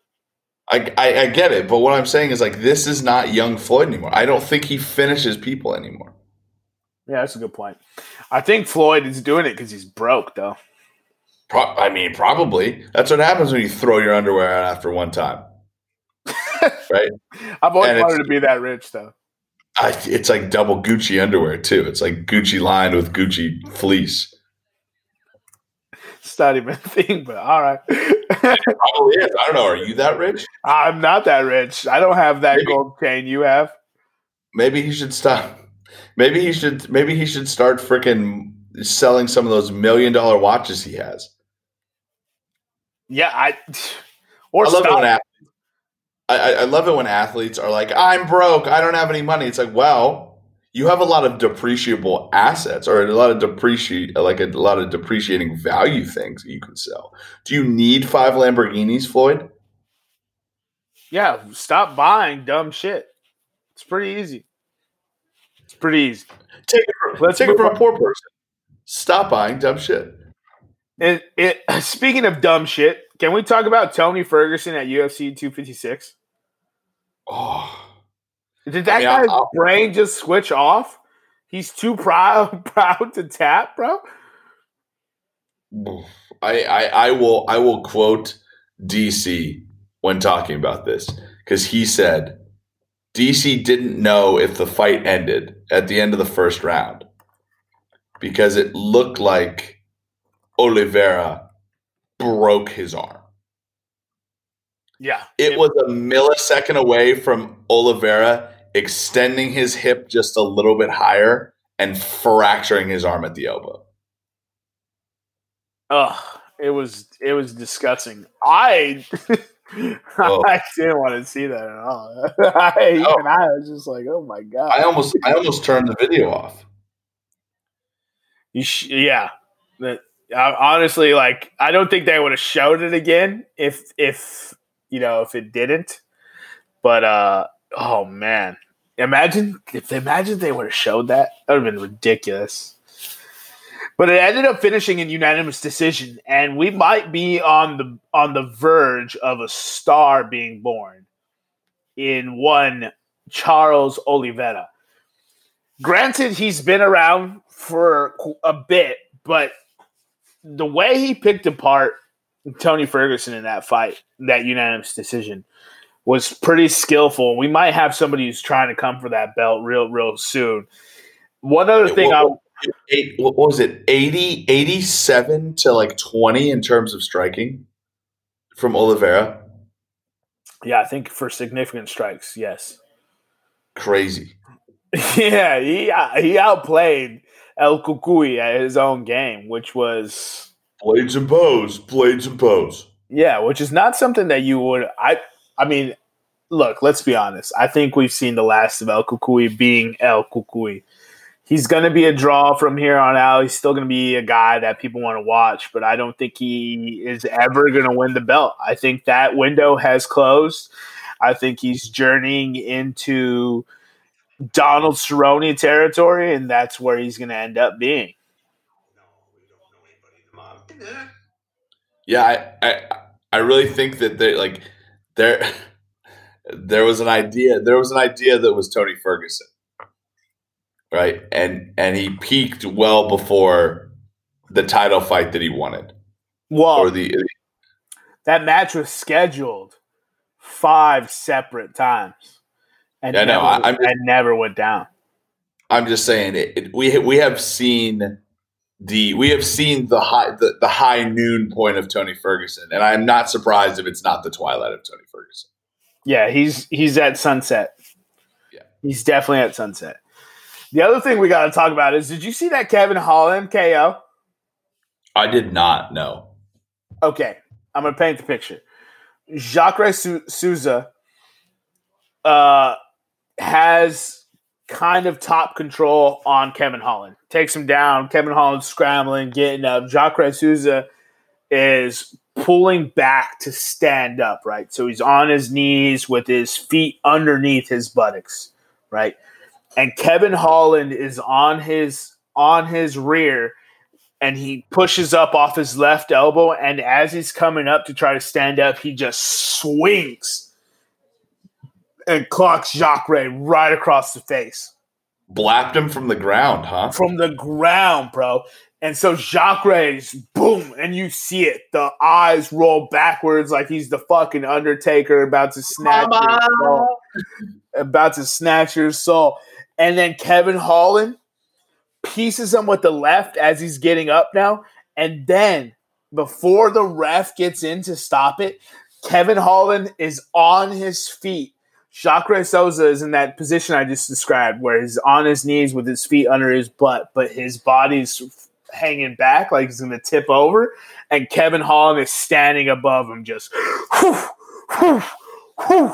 I, I, I get it, but what I'm saying is like this is not young Floyd anymore. I don't think he finishes people anymore. Yeah, that's a good point. I think Floyd is doing it because he's broke, though. Pro- I mean, probably that's what happens when you throw your underwear out after one time, right? I've always And wanted to be that rich, though. I, it's like double Gucci underwear too. It's like Gucci lined with Gucci fleece. Not even a thing, but all right. Probably is. I don't know. Are you that rich? I'm not that rich. I don't have that Maybe. gold chain you have. Maybe he should stop. Maybe he should. Maybe he should start freaking selling some of those million dollar watches he has. Yeah, I. Or I love it stop. when athletes. I- I love it when athletes are like, "I'm broke. I don't have any money." It's like, well, you have a lot of depreciable assets, or a lot of depreciate, like a lot of depreciating value things that you can sell. Do you need five Lamborghinis, Floyd? yeah, stop buying dumb shit. It's pretty easy. It's pretty easy. Take it from, Let's take it from a poor person. Stop buying dumb shit. And it, speaking of dumb shit, can we talk about Tony Ferguson at UFC 256? Oh, Did that I mean, guy's I'll- brain just switch off? He's too proud proud to tap, bro. I, I I will I will quote DC when talking about this because he said DC didn't know if the fight ended at the end of the first round because it looked like Oliveira broke his arm. Yeah, It was a millisecond away from Oliveira extending his hip just a little bit higher and fracturing his arm at the elbow. Ugh, it was it was disgusting. I Oh. I didn't want to see that at all. I, even No. I was just like, oh my god. I almost I almost turned the video off. You sh- yeah, that Uh, honestly, like I don't think they would have showed it again if if you know if it didn't. But uh oh man, imagine if they imagine they would have showed that. That would have been ridiculous. But it ended up finishing in unanimous decision, and we might be on the on the verge of a star being born in one Charles Oliveira. Granted, he's been around for a bit, but the way he picked apart Tony Ferguson in that fight, that unanimous decision, was pretty skillful. We might have somebody who's trying to come for that belt real, real soon. One other thing what, I eight, what was it 80 87 to like 20 in terms of striking from Oliveira yeah, I think for significant strikes, yes. crazy yeah, he uh, he outplayed El Cucuy at his own game, which was blades and bows blades and bows yeah, which is not something that you would. I I mean, look, let's be honest. I think we've seen the last of El Cucuy being El Cucuy. He's going to be a draw from here on out. He's still going to be a guy that people want to watch, but I don't think he is ever going to win the belt. I think that window has closed. I think he's journeying into Donald Cerrone territory, and that's where he's going to end up being. yeah I, I i really think that they like there there was an idea there was an idea that was tony ferguson. Right? And and he peaked well before the title fight that he wanted. Well, or the that match was scheduled five separate times, and Yeah, I never, I- I'm just- and never went down. I'm just saying it, it, we we have seen the we have seen the high the, the high noon point of Tony Ferguson, and I'm not surprised if it's not the twilight of Tony Ferguson. Yeah, he's he's at sunset. Yeah. he's definitely at sunset. The other thing we got to talk about is: Did you see that Kevin Holland KO? I did not know. Okay, I'm gonna paint the picture. Jacaré Souza uh, has kind of top control on Kevin Holland. Takes him down. Kevin Holland scrambling, getting up. Jacaré Souza is pulling back to stand up. Right, so he's on his knees with his feet underneath his buttocks. Right, and Kevin Holland is on his on his rear and he pushes up off his left elbow and as he's coming up to try to stand up he just swings and clocks Jacaré right across the face Blapped him from the ground, huh? from the ground, bro. And so Jacaré's boom, and you see it. The eyes roll backwards like he's the fucking Undertaker about to snatch your soul. About to snatch your soul. And then Kevin Holland pieces him with the left as he's getting up now. And then before the ref gets in to stop it, Kevin Holland is on his feet. Ray Souza is in that position I just described, where he's on his knees with his feet under his butt, but his body's hanging back like he's going to tip over. And Kevin Holland is standing above him, just, whew, whew, whew,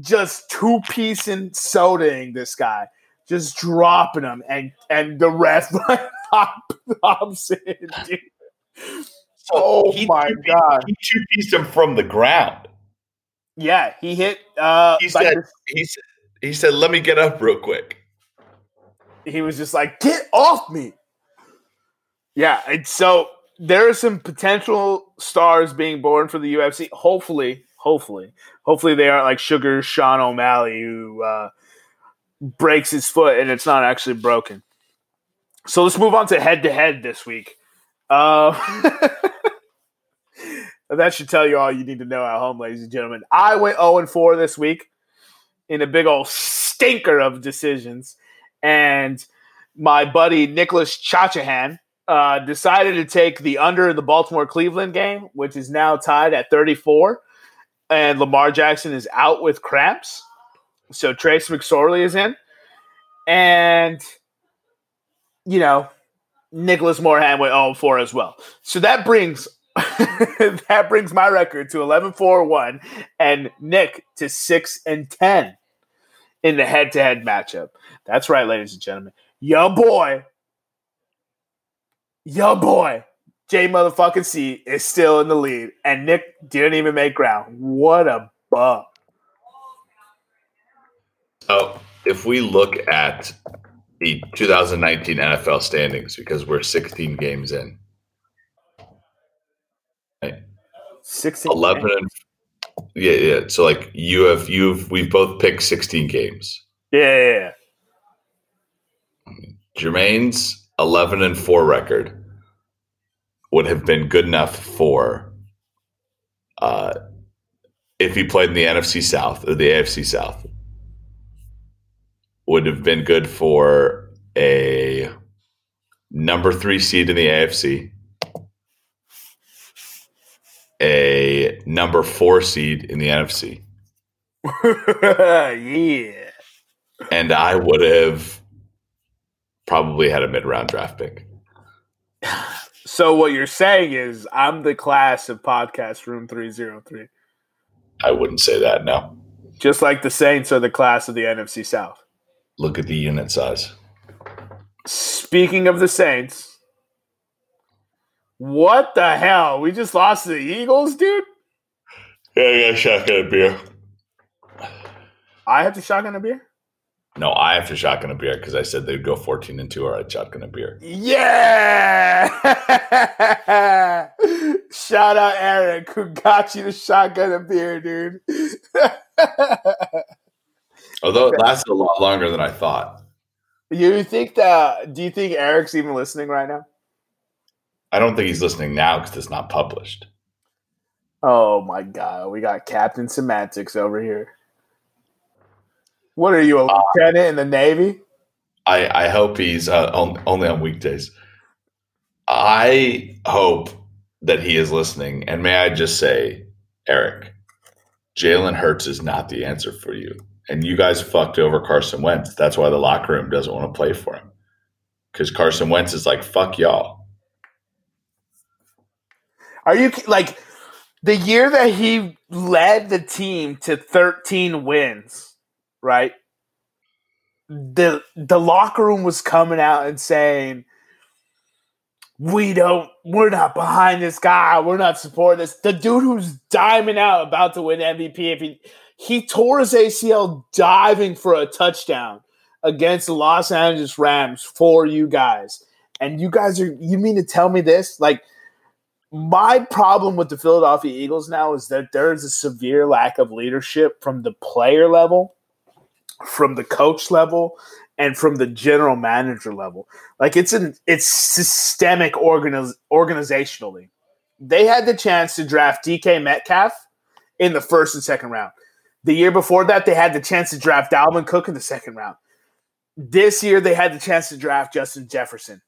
just two piece and sodaing this guy, just dropping him. And and the ref like hop, hops in, dude. Oh he my God. He two pieced him from the ground. Yeah, he hit. Uh, He said, the- he said, he said, "Let me get up real quick." he was just like, "Get off me!" Yeah, and so there are some potential stars being born for the UFC. Hopefully, hopefully, hopefully they aren't like Sugar Sean O'Malley who uh, breaks his foot and it's not actually broken. So let's move on to head to head this week. Uh, that should tell you all you need to know at home, ladies and gentlemen. I went 0 4 this week in a big old stinker of decisions. And my buddy Nicholas Chachahan uh, decided to take the under in the Baltimore Cleveland game, which is now tied at 34. And Lamar Jackson is out with cramps. So Trace McSorley is in. And, you know, Nicholas Moorhan went 0 4 as well. So that brings. that brings my record to 11 4 1 and Nick to 6 and 10 in the head to head matchup. That's right, ladies and gentlemen. Yo boy, yo boy, J motherfucking C is still in the lead, and Nick didn't even make ground. What a bum. So if we look at the 2019 NFL standings, because we're 16 games in, right? 16 11 and yeah, yeah. So like you have you've we've both picked 16 games. Yeah, yeah, yeah. Jermaine's 11 and 4 record would have been good enough for uh if he played in the NFC South or the AFC South would have been good for a number 3 seed in the AFC a number 4 seed in the NFC yeah. and I would have probably had a mid-round draft pick. So what you're saying is I'm the class of podcast room 303. I wouldn't say that. No. Just like the Saints are the class of the NFC South. Look at the unit size. Speaking of the Saints, what the hell? We just lost to the Eagles, dude? Yeah, I got a shotgun a beer. I have to shotgun a beer? No, I have to shotgun a beer because I said they'd go 14 and 2 or I'd shotgun a beer. Yeah! Shout out Eric who got you to shotgun a beer, dude. Although it lasted a lot longer than I thought. you think that do you think Eric's even listening right now? I don't think he's listening now because it's not published. Oh my god, we got Captain Semantics over here. What are you, a lieutenant in the Navy? I, I hope he's uh, on, only on weekdays. I hope that he is listening. And may I just say, Eric, Jalen Hurts is not the answer for you. And you guys fucked over Carson Wentz. That's why the locker room doesn't want to play for him. Because Carson Wentz is like, fuck y'all. Are you like the year that he led the team to 13 wins, right? The the locker room was coming out and saying, "We don't, we're not behind this guy. We're not supporting this." The dude who's diming out about to win MVP, if he he tore his ACL diving for a touchdown against the Los Angeles Rams for you guys, and you guys are you mean to tell me this like? My problem with the Philadelphia Eagles now is that there is a severe lack of leadership from the player level, from the coach level, and from the general manager level. Like it's an it's systemic organiz- organizationally. They had the chance to draft DK Metcalf in the first and second round. The year before that, they had the chance to draft Dalvin Cook in the second round. This year, they had the chance to draft Justin Jefferson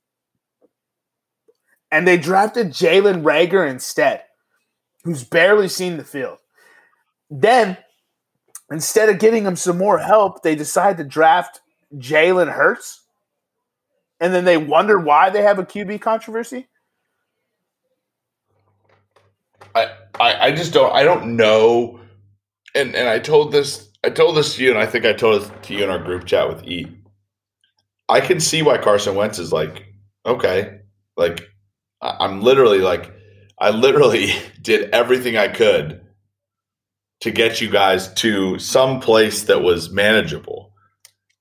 and they drafted Jalen Reagor instead, who's barely seen the field. Then, instead of getting him some more help, they decide to draft Jalen Hurts, and then they wonder why they have a QB controversy. I, I, I just don't I don't know and and I told this I told this to you and I think I told it to you in our group chat with E. I can see why Carson Wentz is like, okay, like I'm literally like, I literally did everything I could to get you guys to some place that was manageable.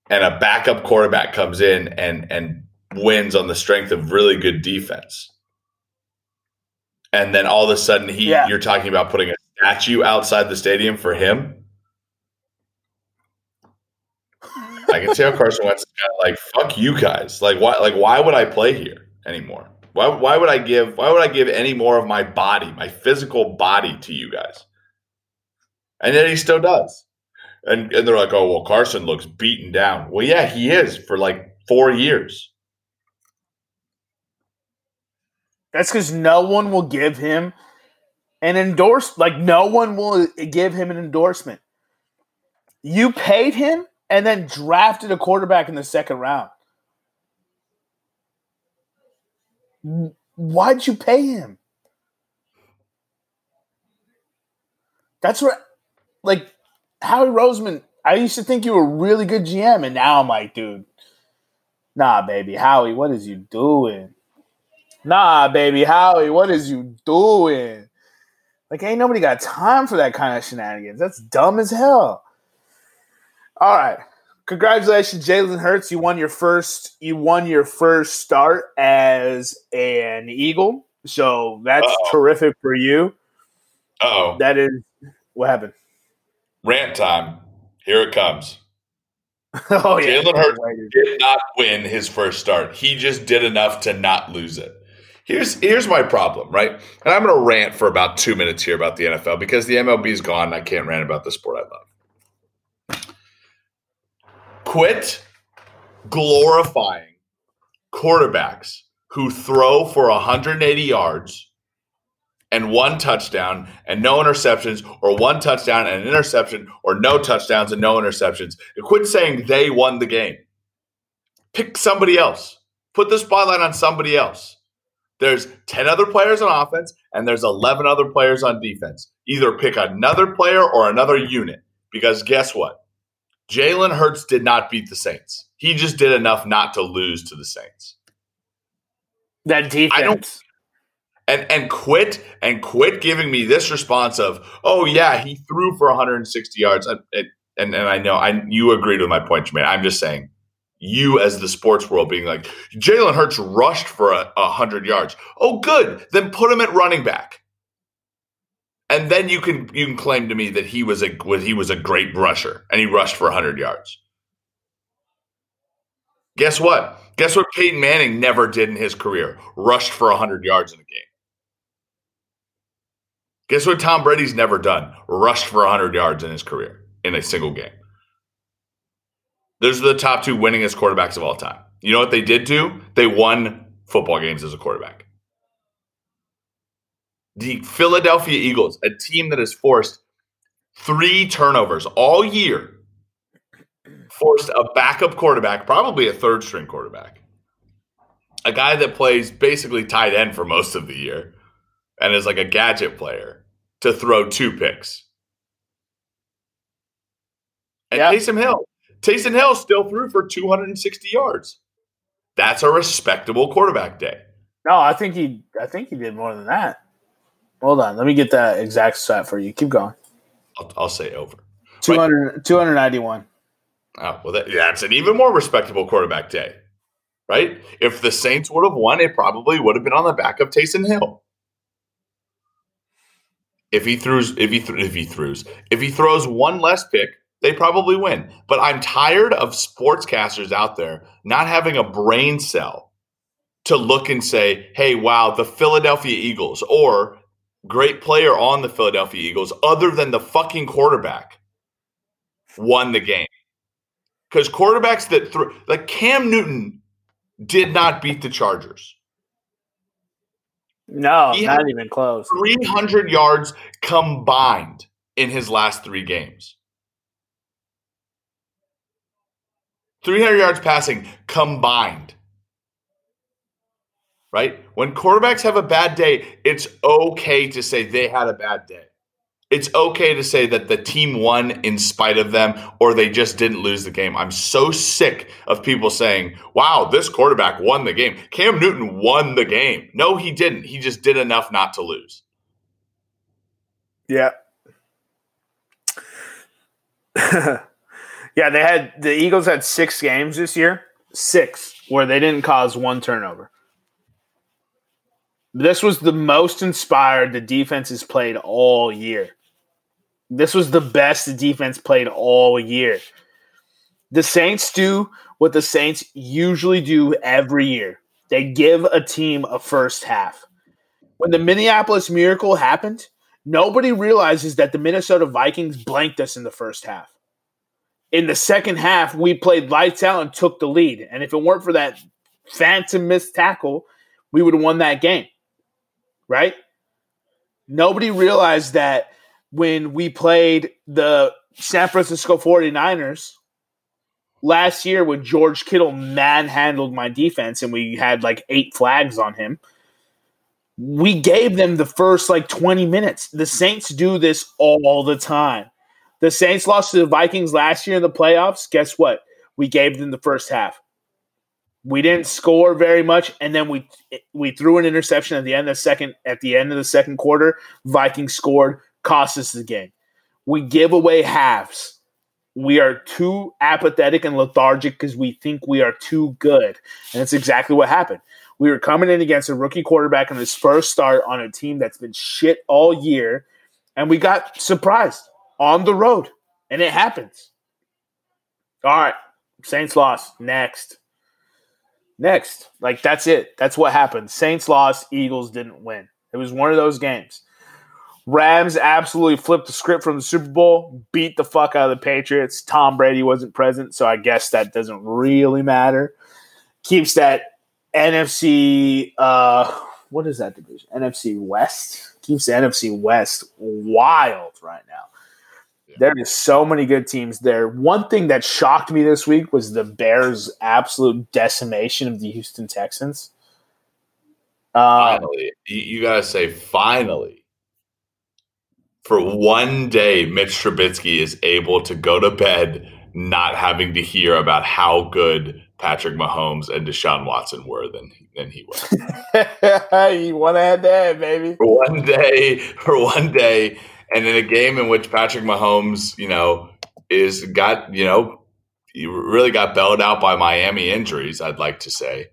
And a backup quarterback comes in and and wins on the strength of really good defense. And then all of a sudden he Yeah. you're talking about putting a statue outside the stadium for him. I can see how Carson Wentz is kind of like, fuck you guys. Like why like why would I play here anymore? Why, why would I give why would I give any more of my body, my physical body to you guys? And yet he still does. And and they're like, oh well, Carson looks beaten down. Well, yeah, he is for like four years. That's because no one will give him an endorse. Like no one will give him an endorsement. You paid him and then drafted a quarterback in the second round. Why'd you pay him? That's what, like, Howie Roseman. I used to think you were a really good GM, and now I'm like, dude, nah, baby, Howie, what is you doing? Nah, baby, Howie, what is you doing? Like, ain't nobody got time for that kind of shenanigans. That's dumb as hell. All right. Congratulations, Jalen Hurts. You won your first you won your first start as an Eagle. So that's Uh-oh. terrific for you. Oh, That is what happened. rant time. Here it comes. oh yeah. Jalen Hurts did not win his first start. He just did enough to not lose it. Here's here's my problem, right? And I'm going to rant for about two minutes here about the NFL because the MLB is gone. And I can't rant about the sport I love. Quit glorifying quarterbacks who throw for 180 yards and one touchdown and no interceptions, or one touchdown and an interception, or no touchdowns and no interceptions. And quit saying they won the game. Pick somebody else. Put the spotlight on somebody else. There's 10 other players on offense and there's 11 other players on defense. Either pick another player or another unit because guess what? Jalen Hurts did not beat the Saints. He just did enough not to lose to the Saints. That defense. And and quit and quit giving me this response of oh yeah he threw for 160 yards and and, and I know I you agreed with my point Jermaine I'm just saying you as the sports world being like Jalen Hurts rushed for a, a hundred yards oh good then put him at running back and then you can you can claim to me that he was a he was a great rusher and he rushed for 100 yards guess what guess what Peyton Manning never did in his career rushed for 100 yards in a game Guess what Tom Brady's never done? Rushed for 100 yards in his career in a single game. Those are the top two winningest quarterbacks of all time. You know what they did do? They won football games as a quarterback. The Philadelphia Eagles, a team that has forced three turnovers all year, forced a backup quarterback, probably a third string quarterback, a guy that plays basically tight end for most of the year and is like a gadget player to throw two picks. And Yeah. Taysom Hill, Taysom Hill still threw for 260 yards. That's a respectable quarterback day. No, I think he I think he did more than that. Hold on, let me get that exact stat for you. Keep going. I'll, I'll say over. 200, 291. Oh, well, that, that's an even more respectable quarterback day, right? If the Saints would have won, it probably would have been on the back of Taysom Hill. If he throws, if he th- if he throws, if he throws one less pick, they probably win. But I'm tired of sportscasters out there not having a brain cell to look and say, "Hey, wow, the Philadelphia Eagles," or "Great player on the Philadelphia Eagles," other than the fucking quarterback, won the game. Because quarterbacks that threw, like Cam Newton, did not beat the Chargers. No, He not even close. 300 yards combined in his last three games. 300 yards passing combined. Right? When quarterbacks have a bad day, it's okay to say they had a bad day. It's okay to say that the team won in spite of them or they just didn't lose the game. I'm so sick of people saying, wow, this quarterback won the game. Cam Newton won the game. No, he didn't. He just did enough not to lose. Yeah. yeah, they had the Eagles had six games this year, six where they didn't cause one turnover. This was the most inspired the defense has played all year. This was the best the defense played all year. The Saints do what the Saints usually do every year. They give a team a first half. When the Minneapolis Miracle happened, nobody realizes that the Minnesota Vikings blanked us in the first half. In the second half, we played lights out and took the lead. And if it weren't for that phantom missed tackle, we would have won that game. Right? Nobody realized that when we played the San Francisco 49ers last year when George Kittle manhandled my defense and we had like eight flags on him we gave them the first like 20 minutes. The Saints do this all the time. The Saints lost to the Vikings last year in the playoffs. Guess what? We gave them the first half. We didn't score very much, and then we we threw an interception at the end of the second at the end of the second quarter. Vikings scored, cost us the game. We give away halves. We are too apathetic and lethargic because we think we are too good, and that's exactly what happened. We were coming in against a rookie quarterback in his first start on a team that's been shit all year, and we got surprised on the road, and it happens. All right, Saints lost. Next. Next. Like that's it. That's what happened. Saints lost, Eagles didn't win. It was one of those games. Rams absolutely flipped the script from the Super Bowl, beat the fuck out of the Patriots. Tom Brady wasn't present, so I guess that doesn't really matter. Keeps that NFC uh what is that division? NFC West. Keeps the NFC West wild right now. There is so many good teams there. One thing that shocked me this week was the Bears' absolute decimation of the Houston Texans. Uh, finally, you, you got to say finally. For one day, Mitch Trubisky is able to go to bed not having to hear about how good Patrick Mahomes and Deshaun Watson were than than he was. won head to head, baby. For one day, for one day, and in a game in which Patrick Mahomes, you know, is got, you know, he really got bailed out by Miami injuries, I'd like to say.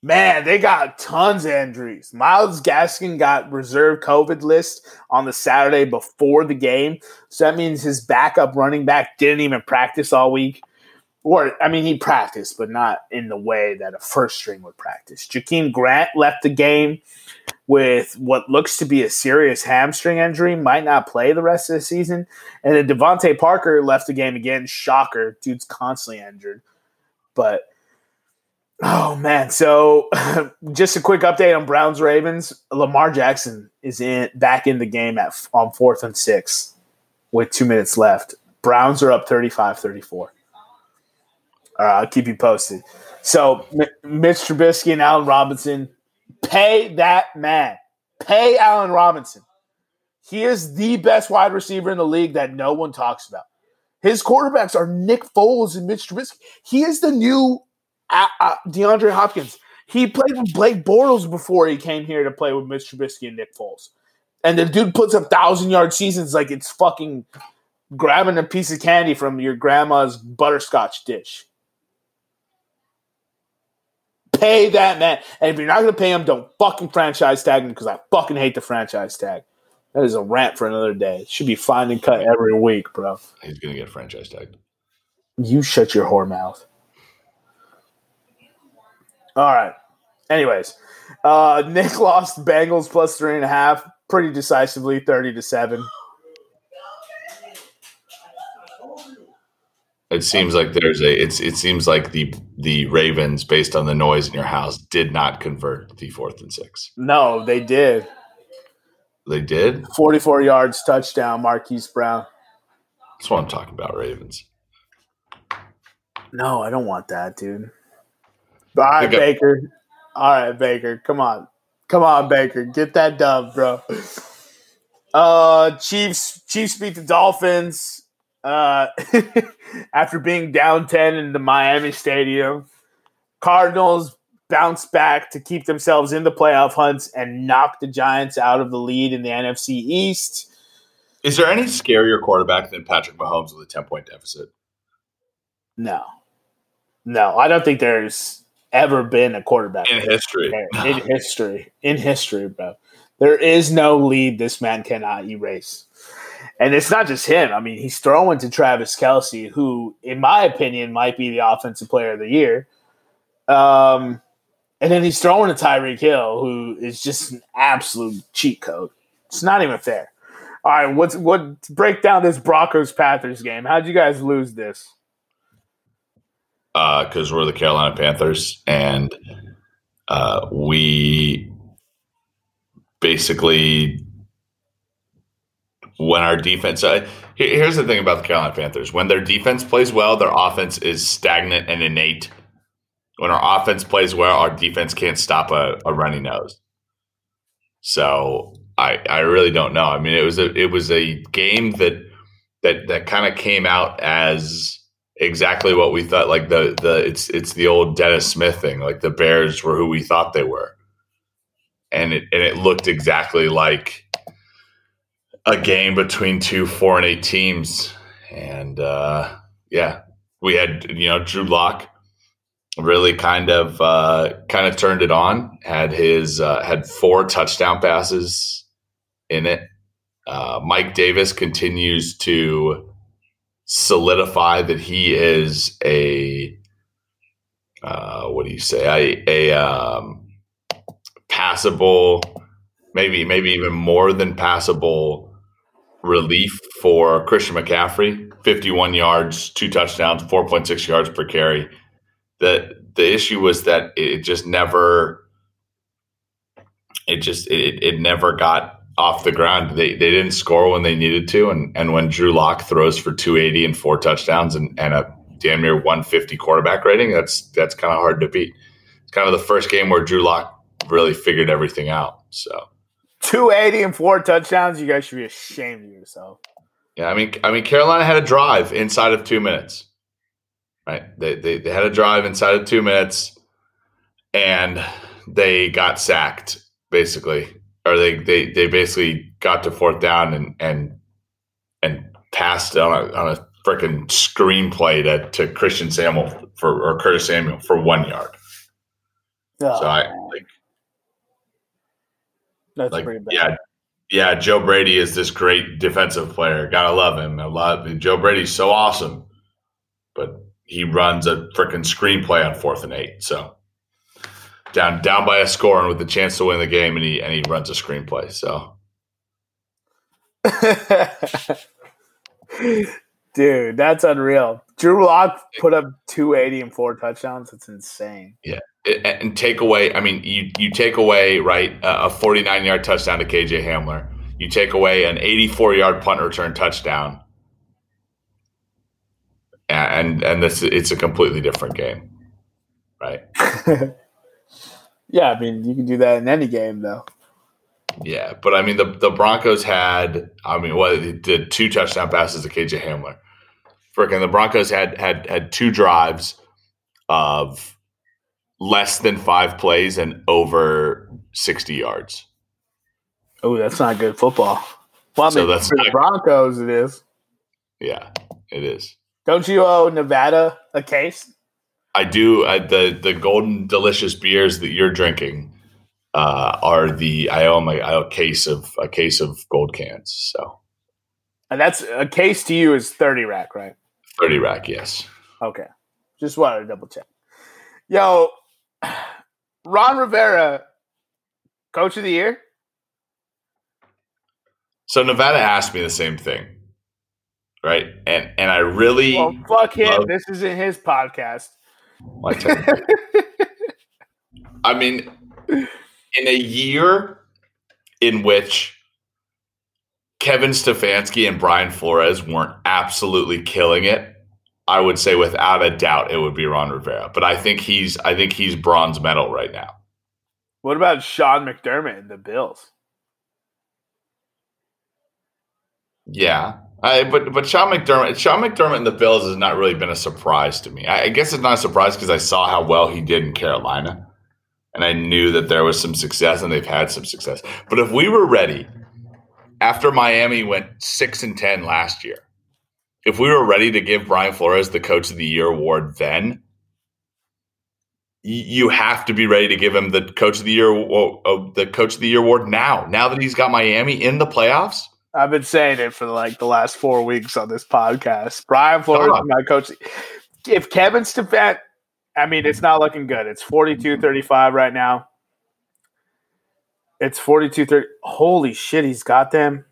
Man, they got tons of injuries. Myles Gaskin got reserve COVID list on the Saturday before the game. So that means his backup running back didn't even practice all week. Or, I mean, he practiced, but not in the way that a first string would practice. Jakeem Grant left the game with what looks to be a serious hamstring injury, might not play the rest of the season. And then DeVante Parker left the game again. Shocker. Dude's constantly injured. But oh man. So just a quick update on Browns Ravens. Lamar Jackson is in back in the game at on fourth and six with two minutes left. Browns are up 35-34. All right, I'll keep you posted. So M- Mitch Trubisky and Allen Robinson Pay that man. Pay Allen Robinson. He is the best wide receiver in the league that no one talks about. His quarterbacks are Nick Foles and Mitch Trubisky. He is the new uh, uh, DeAndre Hopkins. He played with Blake Bortles before he came here to play with Mitch Trubisky and Nick Foles. And the dude puts up thousand yard seasons like it's fucking grabbing a piece of candy from your grandma's butterscotch dish. Pay that man. And if you're not going to pay him, don't fucking franchise tag him because I fucking hate the franchise tag. That is a rant for another day. Should be fine and cut every week, bro. He's going to get franchise tagged. You shut your whore mouth. All right. Anyways, uh, Nick lost Bengals plus three and a half pretty decisively, 30 to 7. It seems like there's a it's it seems like the the Ravens, based on the noise in your house, did not convert the fourth and six. No, they did. They did? 44 yards touchdown, Marquise Brown. That's what I'm talking about, Ravens. No, I don't want that, dude. All right, Baker. All right, Baker. Come on. Come on, Baker. Get that dub, bro. Uh Chiefs Chiefs beat the Dolphins uh, after being down 10 in the Miami Stadium. Cardinals bounced back to keep themselves in the playoff hunts and knock the Giants out of the lead in the NFC East. Is there any scarier quarterback than Patrick Mahomes with a 10 point deficit? No. No, I don't think there's ever been a quarterback in history. In history. In history, bro. There is no lead this man cannot erase. And it's not just him. I mean, he's throwing to Travis Kelce, who, in my opinion, might be the offensive player of the year. Um, and then he's throwing to Tyreek Hill, who is just an absolute cheat code. It's not even fair. All right, what's what break down this Broncos Panthers game? How'd you guys lose this? Because uh, we're the Carolina Panthers, and uh, we basically when our defense. Uh, here's the thing about the Carolina Panthers: when their defense plays well, their offense is stagnant and innate. When our offense plays well, our defense can't stop a, a runny nose. So I I really don't know. I mean, it was a it was a game that that that kind of came out as exactly what we thought. Like the the it's it's the old Dennis Smith thing. Like the Bears were who we thought they were, and it and it looked exactly like a game between two four and eight teams. And uh, yeah, we had you know Drew Lock really kind of uh, kind of turned it on. Had his uh, had four touchdown passes in it. Uh, Mike Davis continues to solidify that he is a uh, what do you say a, a um, passable, maybe maybe even more than passable relief for Christian McCaffrey. Fifty-one yards, two touchdowns, four point six yards per carry. The the issue was that it just never it just it, it never got off the ground. They they didn't score when they needed to, and and when Drew Lock throws for 280 and four touchdowns and, and a damn near 150 quarterback rating, that's that's kind of hard to beat. It's kind of the first game where Drew Lock really figured everything out. So 280 and four touchdowns, you guys should be ashamed of yourself. Yeah, I mean, I mean, Carolina had a drive inside of two minutes. Right, they they, they had a drive inside of two minutes, and they got sacked basically or they they they basically got to fourth down and and and passed on a on a freaking screenplay to to Christian Samuel for or Curtis Samuel for one yard. Oh, so I that's like, pretty bad. Yeah, yeah. Joe Brady is this great defensive player. Gotta love him. A lot. Joe Brady's so awesome, but he runs a freaking screenplay on fourth and eight. So down down by a score and with the chance to win the game, and he and he runs a screenplay. So, dude, that's unreal. Drew Lock put up 280 and four touchdowns. That's insane. Yeah, and take away. I mean, you you take away right a 49 yard touchdown to KJ Hamler. You take away an 84 yard punt return touchdown, and and this it's a completely different game, right? Yeah, I mean, you can do that in any game, though. Yeah, but I mean, the the Broncos had, I mean, what well, did two touchdown passes to KJ Hamler. Freaking, the Broncos had had had two drives of less than five plays and over sixty yards. Oh, that's not good football. Well, I mean, so that's for not, the Broncos, it is. Yeah, it is. Don't you owe Nevada a case? I do uh, the the golden delicious beers that you're drinking uh, are the I owe my I owe a case of a case of gold cans. So, and that's a case to you is thirty rack, right? Thirty rack, yes. Okay, just wanted to double check. Yo, Ron Rivera, coach of the year. So Nevada asked me the same thing, right? And and I really well, fuck him. This isn't his podcast. I mean, in a year in which Kevin Stefanski and Brian Flores weren't absolutely killing it, I would say without a doubt it would be Ron Rivera. But I think he's I think he's bronze medal right now. What about Sean McDermott and the Bills? Yeah, I, but but Sean McDermott, Sean McDermott and the Bills has not really been a surprise to me. I, I guess it's not a surprise because I saw how well he did in Carolina, and I knew that there was some success, and they've had some success. But if we were ready after Miami went six and ten last year, if we were ready to give Brian Flores the Coach of the Year award, then you have to be ready to give him the Coach of the Year, uh, the Coach of the Year award now. Now that he's got Miami in the playoffs I've been saying it for like the last four weeks on this podcast. Brian Flores, oh. my coach. If Kevin Stefan, I mean, it's not looking good. It's 42 35 right now. It's 42 30. Holy shit, he's got them.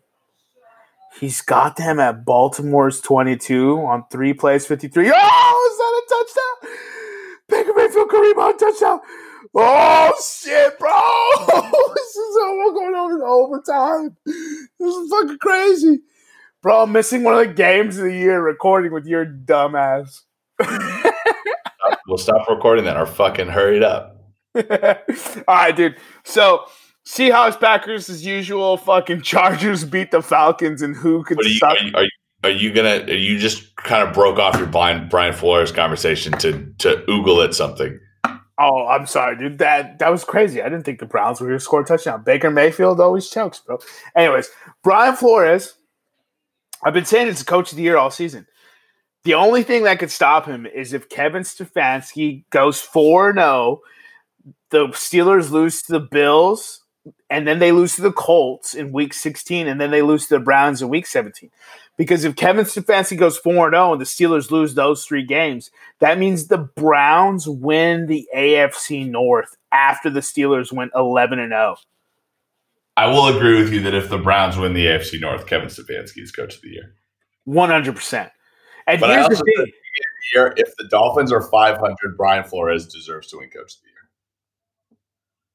He's got them at Baltimore's 22 on three plays, 53. Oh, is that a touchdown? Baker Mayfield Kareem on touchdown. Oh shit, bro! this is all going on in overtime. This is fucking crazy, bro. I'm missing one of the games of the year recording with your dumbass. we'll stop recording then, or fucking hurry it up. all right, dude. So Seahawks Packers as usual. Fucking Chargers beat the Falcons, and who could? Are you, are, you, are, you, Are you gonna? Are you just kind of broke off your Brian Brian Flores conversation to to oogle at something? Oh, I'm sorry, dude. That that was crazy. I didn't think the Browns were going to score a touchdown. Baker Mayfield always chokes, bro. Anyways, Brian Flores. I've been saying it's a coach of the year all season. The only thing that could stop him is if Kevin Stefanski goes 4 0, the Steelers lose to the Bills, and then they lose to the Colts in week 16, and then they lose to the Browns in week 17. Because if Kevin Stefanski goes 4 0 and the Steelers lose those three games, that means the Browns win the AFC North after the Steelers went 11 0. I will agree with you that if the Browns win the AFC North, Kevin Stefanski is coach of the year. 100%. And But I here's the thing. if the Dolphins are 500, Brian Flores deserves to win coach of the year.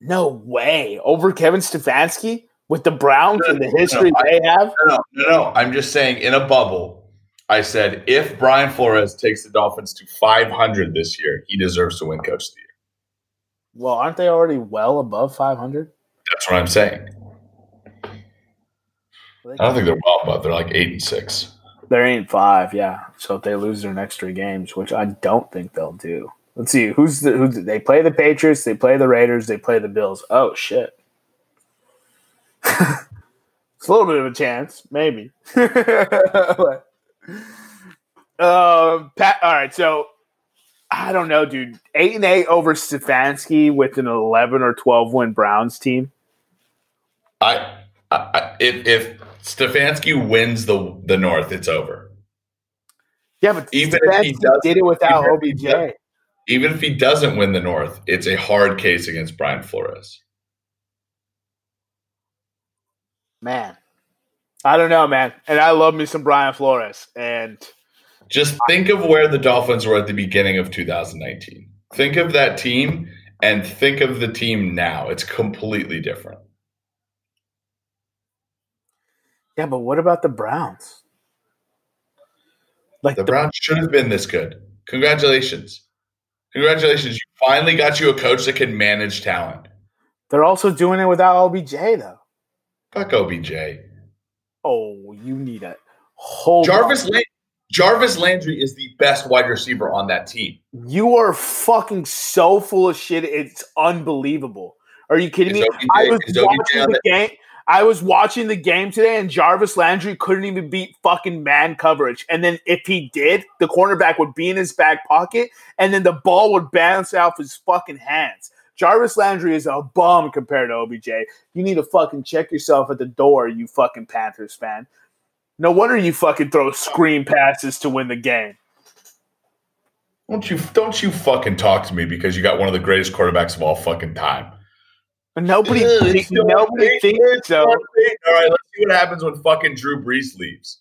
No way. Over Kevin Stefanski with the Browns and the history No, I- they have? No, no, no. I'm just saying in a bubble. I said if Brian Flores takes the Dolphins to 500 this year, he deserves to win coach of the year. Well, aren't they already well above 500? That's what I'm saying. I don't think they're well above. They're like eight and six. They're eight and five, yeah. So if they lose their next three games, which I don't think they'll do. Let's see who's the who they play the Patriots, they play the Raiders, they play the Bills. Oh shit. it's a little bit of a chance, maybe. Um, Pat, all right, so I don't know, dude. Eight and eight over Stefanski with an eleven or twelve win Browns team. I, I, if if Stefanski wins the the North, it's over. Yeah, but Even if he Stefanski does- did it without OBJ. Even if he doesn't win the North, it's a hard case against Brian Flores. Man, I don't know, man. And I love me some Brian Flores. And Just think of where the Dolphins were at the beginning of 2019. Think of that team and think of the team now. It's completely different. yeah, but what about the Browns? Like The the, Browns should have been this good. Congratulations. Congratulations. You finally got you a coach that can manage talent. they're also doing it without OBJ though. Fuck OBJ. Oh, you need a whole Jarvis Land- Jarvis Landry is the best wide receiver on that team. You are fucking so full of shit. It's unbelievable. Are you kidding Is me? OBJ I was watching the game. I was watching the game today, and Jarvis Landry couldn't even beat fucking man coverage. And then if he did, the cornerback would be in his back pocket, and then the ball would bounce off his fucking hands. Jarvis Landry is a bum compared to OBJ. You need to fucking check yourself at the door, you fucking Panthers fan. No wonder you fucking throw screen passes to win the game. Don't you don't you fucking talk to me because you got one of the greatest quarterbacks of all fucking time. But nobody, Ugh, think- it's so nobody thinks so. All right, let's see what happens when fucking Drew Brees leaves.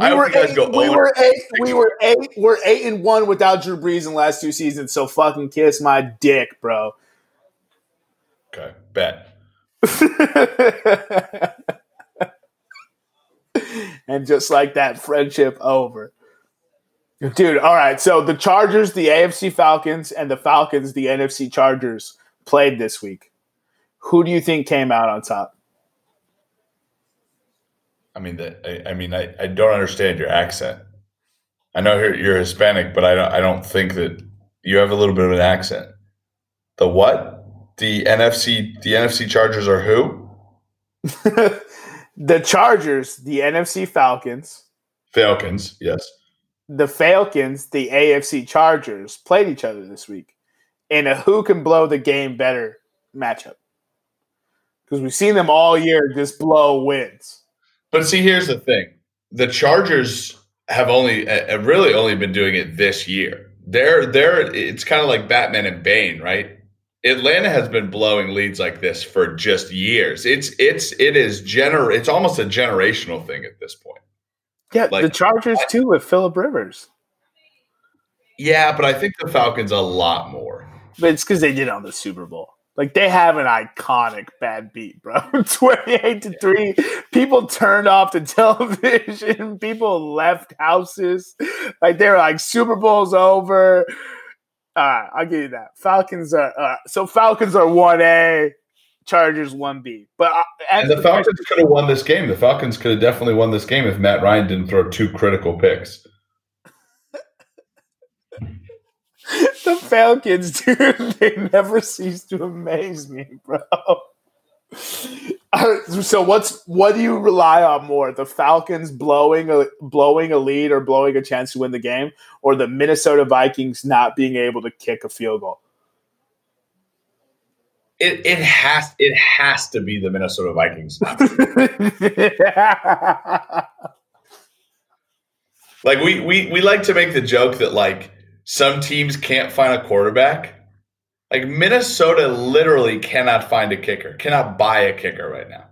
I We were, you guys eight, go we were eight. We were eight. We're eight and one without Drew Brees in the last two seasons. So fucking kiss my dick, bro. Okay, bet. and just like that, friendship over. Dude, all right. So the Chargers, the AFC Falcons, and the Falcons, the NFC Chargers, played this week. Who do you think came out on top? I mean, the, I, I mean, I, I don't understand your accent. I know you're, you're Hispanic, but I don't. I don't think that you have a little bit of an accent. The what? The NFC. The NFC Chargers are who? the Chargers, the NFC Falcons, Falcons. Yes. the Falcons, the AFC Chargers played each other this week in a who can blow the game better matchup. Because we've seen them all year just blow wins. But see, here's the thing: the Chargers have only, uh, have really only been doing it this year. They're they're. It's kind of like Batman and Bane, right? Atlanta has been blowing leads like this for just years. It's it's it is gener. It's almost a generational thing at this point. Yeah, Like- the Chargers too with Philip Rivers. Yeah, but I think the Falcons a lot more. But it's because they did on the Super Bowl. Like they have an iconic bad beat, bro. 28 to 3. People turned off the television. People left houses. Like they were like Super Bowl's over. All right, I'll give you that. Falcons are uh, so Falcons are 1A. Chargers one B. But uh, and the Falcons could have won this game. The Falcons could have definitely won this game if Matt Ryan didn't throw two critical picks. the Falcons, dude, they never cease to amaze me, bro. so what's what do you rely on more? The Falcons blowing a blowing a lead or blowing a chance to win the game, or the Minnesota Vikings not being able to kick a field goal? It it has it has to be the Minnesota Vikings. like we we we like to make the joke that like some teams can't find a quarterback like Minnesota literally cannot find a kicker, cannot buy a kicker right now.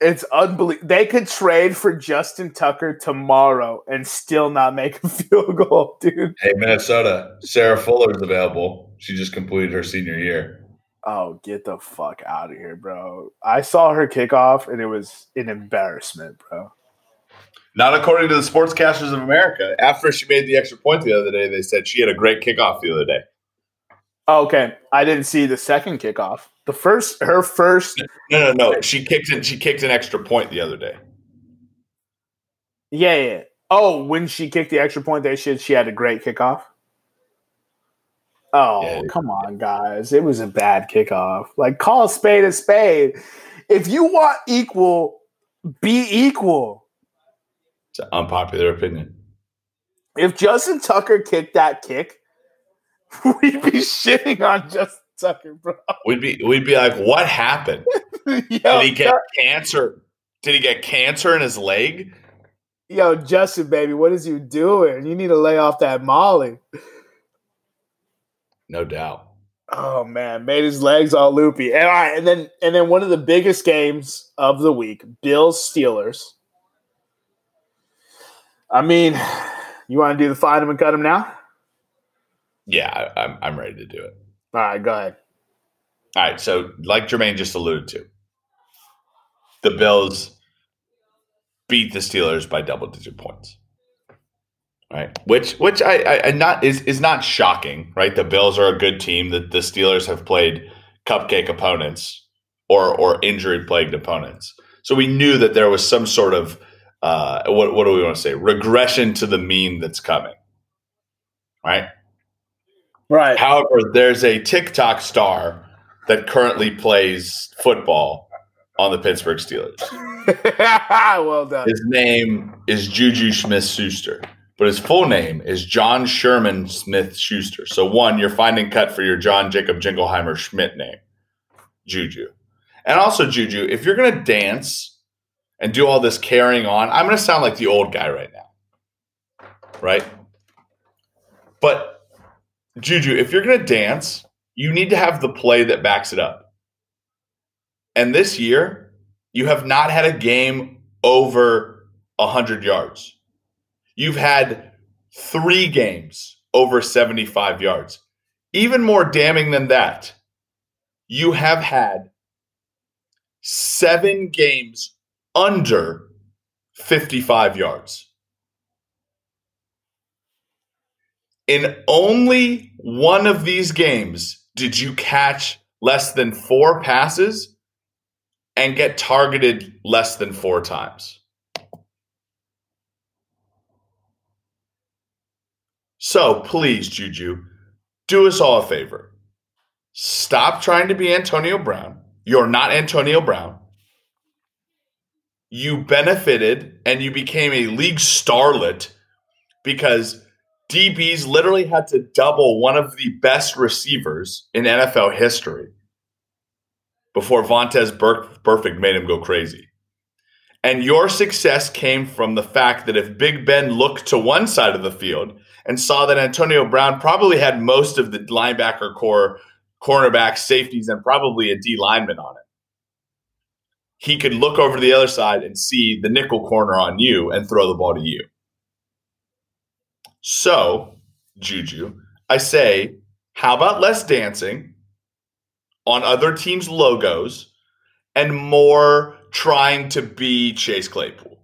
It's unbelievable. They could trade for Justin Tucker tomorrow and still not make a field goal, dude. Hey, Minnesota, Sarah Fuller's available. She just completed her senior year. Oh, get the fuck out of here, bro. I saw her kickoff and it was an embarrassment, bro. Not according to the Sportscasters of America. After she made the extra point the other day, they said she had a great kickoff the other day. Oh, okay, I didn't see the second kickoff. The first, her first. No, no, no. She kicked it. She kicked an extra point the other day. Yeah, yeah. Oh, when she kicked the extra point, they said she had a great kickoff. Oh, yeah, come on, guys! It was a bad kickoff. Like, call a spade a spade. If you want equal, be equal. It's an unpopular opinion. If Justin Tucker kicked that kick, we'd be shitting on Justin Tucker, bro. We'd be we'd be like, what happened? Yo, Did he get cancer? Did he get cancer in his leg? Yo, Justin, baby, what is you doing? You need to lay off that Molly. No doubt. Oh man, made his legs all loopy. And all right, and then and then one of the biggest games of the week, Bills Steelers. I mean, you want to do the find him and cut him now? Yeah, I'm I'm ready to do it. All right, go ahead. All right, so like Jermaine just alluded to, the Bills beat the Steelers by double digit points. Right, which which I, I, I not is is not shocking, right? The Bills are a good team. That the Steelers have played cupcake opponents or or injury plagued opponents. So we knew that there was some sort of uh, what what do we want to say regression to the mean that's coming, right? Right. However, there's a TikTok star that currently plays football on the Pittsburgh Steelers. well done. His name is Juju Smith Schuster, but his full name is John Sherman Smith Schuster. So, one, you're finding cut for your John Jacob Jingleheimer Schmidt name, Juju. And also, Juju, if you're going to dance and do all this carrying on, I'm going to sound like the old guy right now. Right? But Juju, if you're going to dance, you need to have the play that backs it up. And this year, you have not had a game over 100 yards. You've had three games over 75 yards. Even more damning than that, you have had seven games under 55 yards. In only one of these games did you catch less than four passes and get targeted less than four times. So please, Juju, do us all a favor. Stop trying to be Antonio Brown. You're not Antonio Brown. You benefited and you became a league starlet because DBs literally had to double one of the best receivers in NFL history before Vontaze Burfict made him go crazy. And your success came from the fact that if Big Ben looked to one side of the field and saw that Antonio Brown probably had most of the linebacker corps, cornerback, safeties, and probably a D lineman on it, he could look over the other side and see the nickel corner on you and throw the ball to you. So, Juju, I say, how about less dancing on other teams' logos and more trying to be Chase Claypool?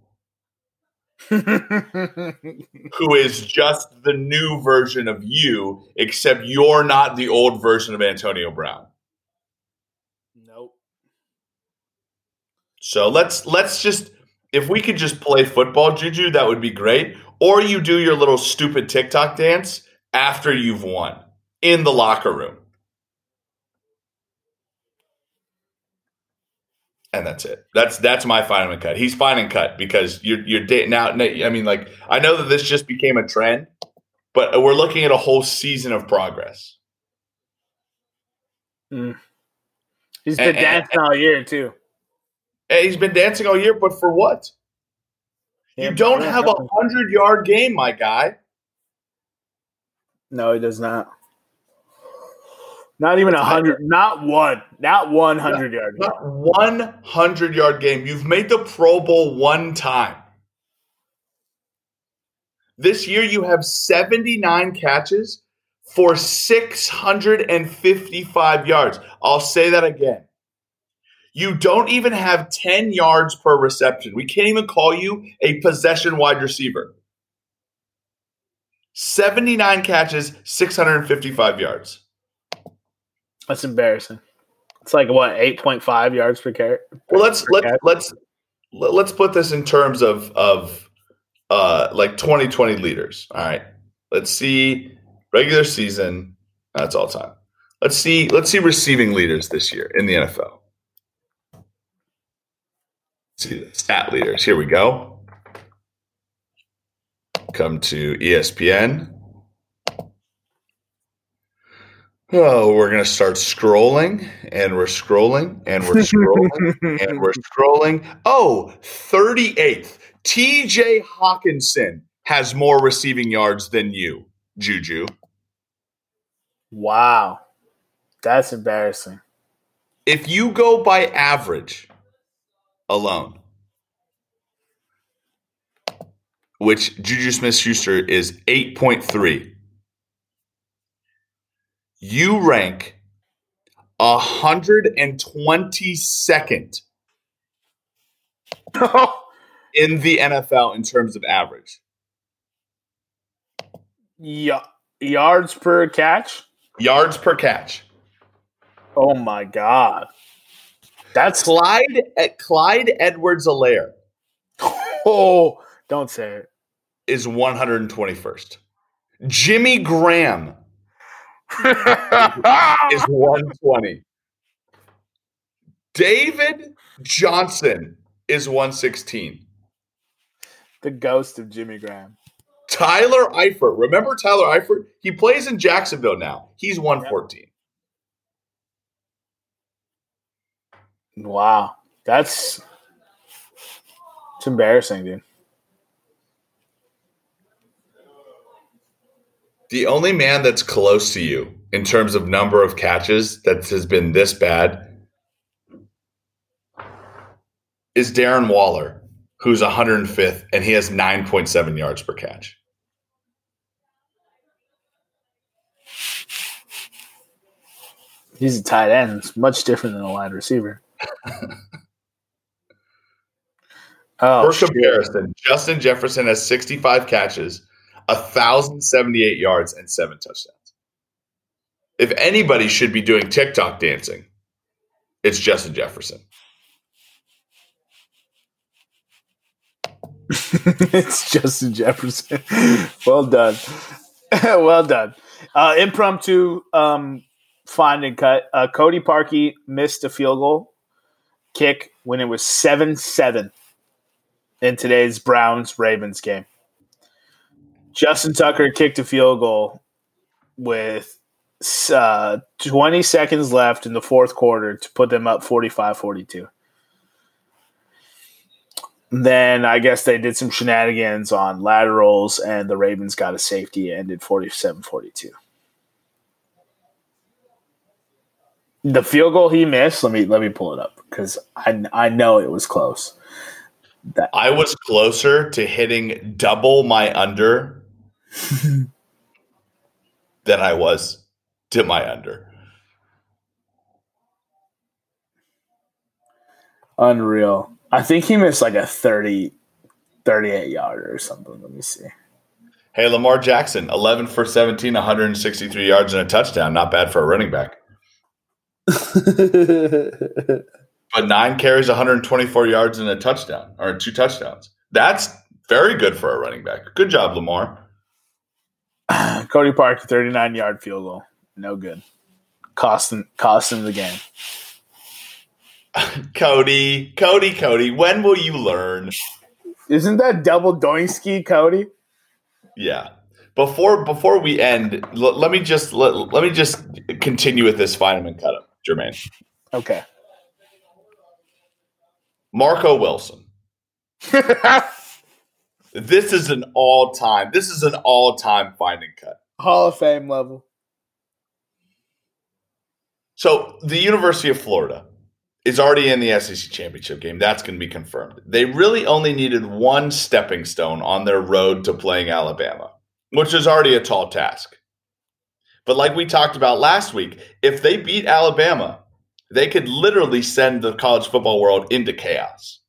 who is just the new version of you, except you're not the old version of Antonio Brown. So let's let's just if we could just play football, Juju, that would be great. Or you do your little stupid TikTok dance after you've won in the locker room. And that's it. That's that's my fine and cut. He's fine and cut because you're you're dating out. I mean, like I know that this just became a trend, but we're looking at a whole season of progress. Mm. He's been and, dancing and, all year too. And he's been dancing all year, but for what? Yeah, you don't have a hundred yard game, my guy. No, he does not. Not even a hundred. Not one. Not one hundred yard. Not one hundred yard game. You've made the Pro Bowl one time. This year, you have seventy nine catches for six hundred and fifty five yards. I'll say that again. You don't even have 10 yards per reception. We can't even call you a possession wide receiver. 79 catches, 655 yards. That's embarrassing. It's like what, 8.5 yards per carry? Well, let's let's let's let's put this in terms of of uh like 2020 leaders. All right. Let's see regular season. That's all time. Let's see let's see receiving leaders this year in the NFL see the stat leaders. Here we go. Come to ESPN. Oh, we're going to start scrolling and we're scrolling and we're scrolling and we're scrolling. Oh, 38th. TJ Hockenson has more receiving yards than you, Juju. Wow. That's embarrassing. If you go by average, alone, which Juju Smith Schuster is 8.3. You rank 122nd in the NFL in terms of average. Yeah, yards per catch? Yards per catch. Oh my god. That's Clyde at Clyde Edwards Helaire. Oh, don't say it. Is 121st. Jimmy Graham is 120. David Johnson is 116. The ghost of Jimmy Graham. Tyler Eifert. Remember Tyler Eifert? He plays in Jacksonville now. He's 114. Wow, that's it's embarrassing, dude. The only man that's close to you in terms of number of catches that has been this bad is Darren Waller, who's 105th, and he has 9.7 yards per catch. He's a tight end. It's much different than a wide receiver. oh, For comparison, shit. Justin Jefferson has 65 catches, 1,078 yards, and seven touchdowns. If anybody should be doing TikTok dancing, it's Justin Jefferson. it's Justin Jefferson. well done. well done. Uh, impromptu um, find and cut. Uh, Cody Parkey missed a field goal kick when it was 7 7 in today's Browns Ravens game. Justin Tucker kicked a field goal with uh, 20 seconds left in the fourth quarter to put them up 45 42. Then I guess they did some shenanigans on laterals, and the Ravens got a safety, ended 47 42. The field goal he missed, let me let me pull it up because I I know it was close. That I was closer to hitting double my under than I was to my under. Unreal. I think he missed like a 30, 38 yarder or something. Let me see. Hey, Lamar Jackson, 11 for 17, 163 yards and a touchdown. Not bad for a running back. But nine carries, 124 yards, and a touchdown or two touchdowns. That's very good for a running back. Good job, Lamar. Cody Park, 39 yard field goal. No good. Costing costing the game. Cody, Cody, Cody, when will you learn? Isn't that double doinski, Cody? Yeah. Before before we end, l- let me just let, let me just continue with this Feynman cut up, Jermaine. Okay. Marco Wilson. This is an all time. This is an all time finding cut. Hall of Fame level. So the University of Florida is already in the SEC championship game. That's going to be confirmed. They really only needed one stepping stone on their road to playing Alabama, which is already a tall task. But like we talked about last week, if they beat Alabama, they could literally send the college football world into chaos.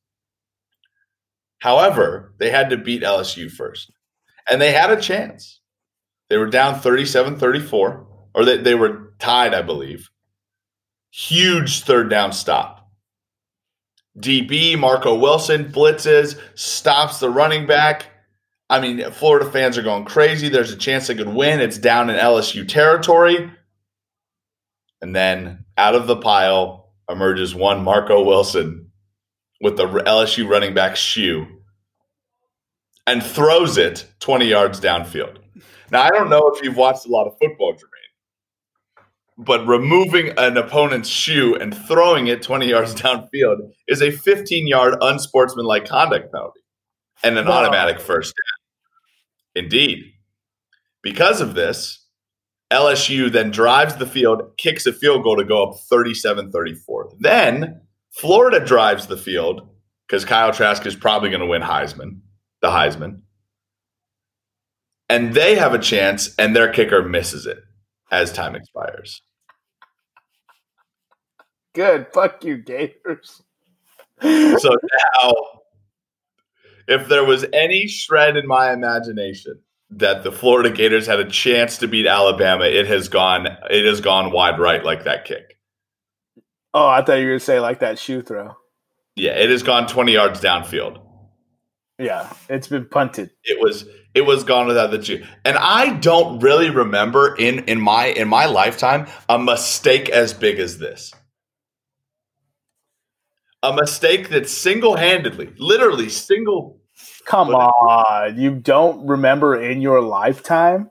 However, they had to beat LSU first, and they had a chance. They were down 37 34, or they, they were tied, I believe. Huge third down stop. DB, Marco Wilson blitzes, stops the running back. I mean, Florida fans are going crazy. There's a chance they could win. It's down in LSU territory. And then out of the pile emerges one Marco Wilson with the LSU running back shoe and throws it 20 yards downfield. Now, I don't know if you've watched a lot of football, Jermaine, but removing an opponent's shoe and throwing it 20 yards downfield is a 15 yard unsportsmanlike conduct penalty and an Wow. automatic first down. Indeed. Because of this, LSU then drives the field, kicks a field goal to go up 37 34. Then Florida drives the field because Kyle Trask is probably going to win Heisman, the Heisman. And they have a chance, and their kicker misses it as time expires. Good. Fuck you, Gators. So now, if there was any shred in my imagination that the Florida Gators had a chance to beat Alabama, it has gone. It has gone wide right like that kick. Oh, I thought you were gonna say like that shoe throw. Yeah, it has gone 20 yards downfield. Yeah, it's been punted. It was it was gone without the shoe. And I don't really remember in in my in my lifetime a mistake as big as this. A mistake that single-handedly, literally single Come on, you don't remember in your lifetime?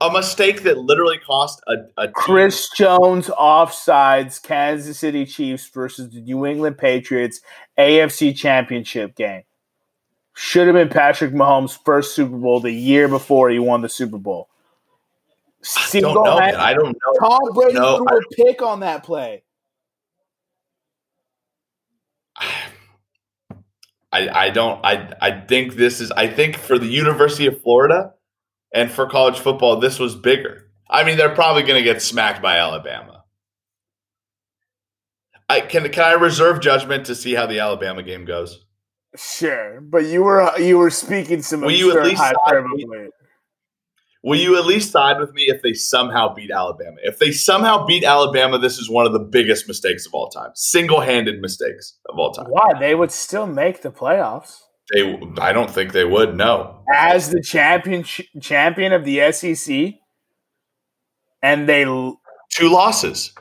a mistake that literally cost a, a team- Chris Jones offsides Kansas City Chiefs versus the New England Patriots AFC Championship game. Should have been Patrick Mahomes' first Super Bowl the year before he won the Super Bowl. I don't know, man. I don't know. Tom Brady No, threw a pick on that play. I, I don't I I think this is I think for the University of Florida and for college football this was bigger. I mean they're probably going to get smacked by Alabama. I can can I reserve judgment to see how the Alabama game goes? Sure, but you were you were speaking some Will you at least side. Will you at least side with me if they somehow beat Alabama? If they somehow beat Alabama, this is one of the biggest mistakes of all time. Single-handed mistakes of all time. Why they would still make the playoffs They I don't think they would. No. as the champion champion of the SEC, and they Two losses.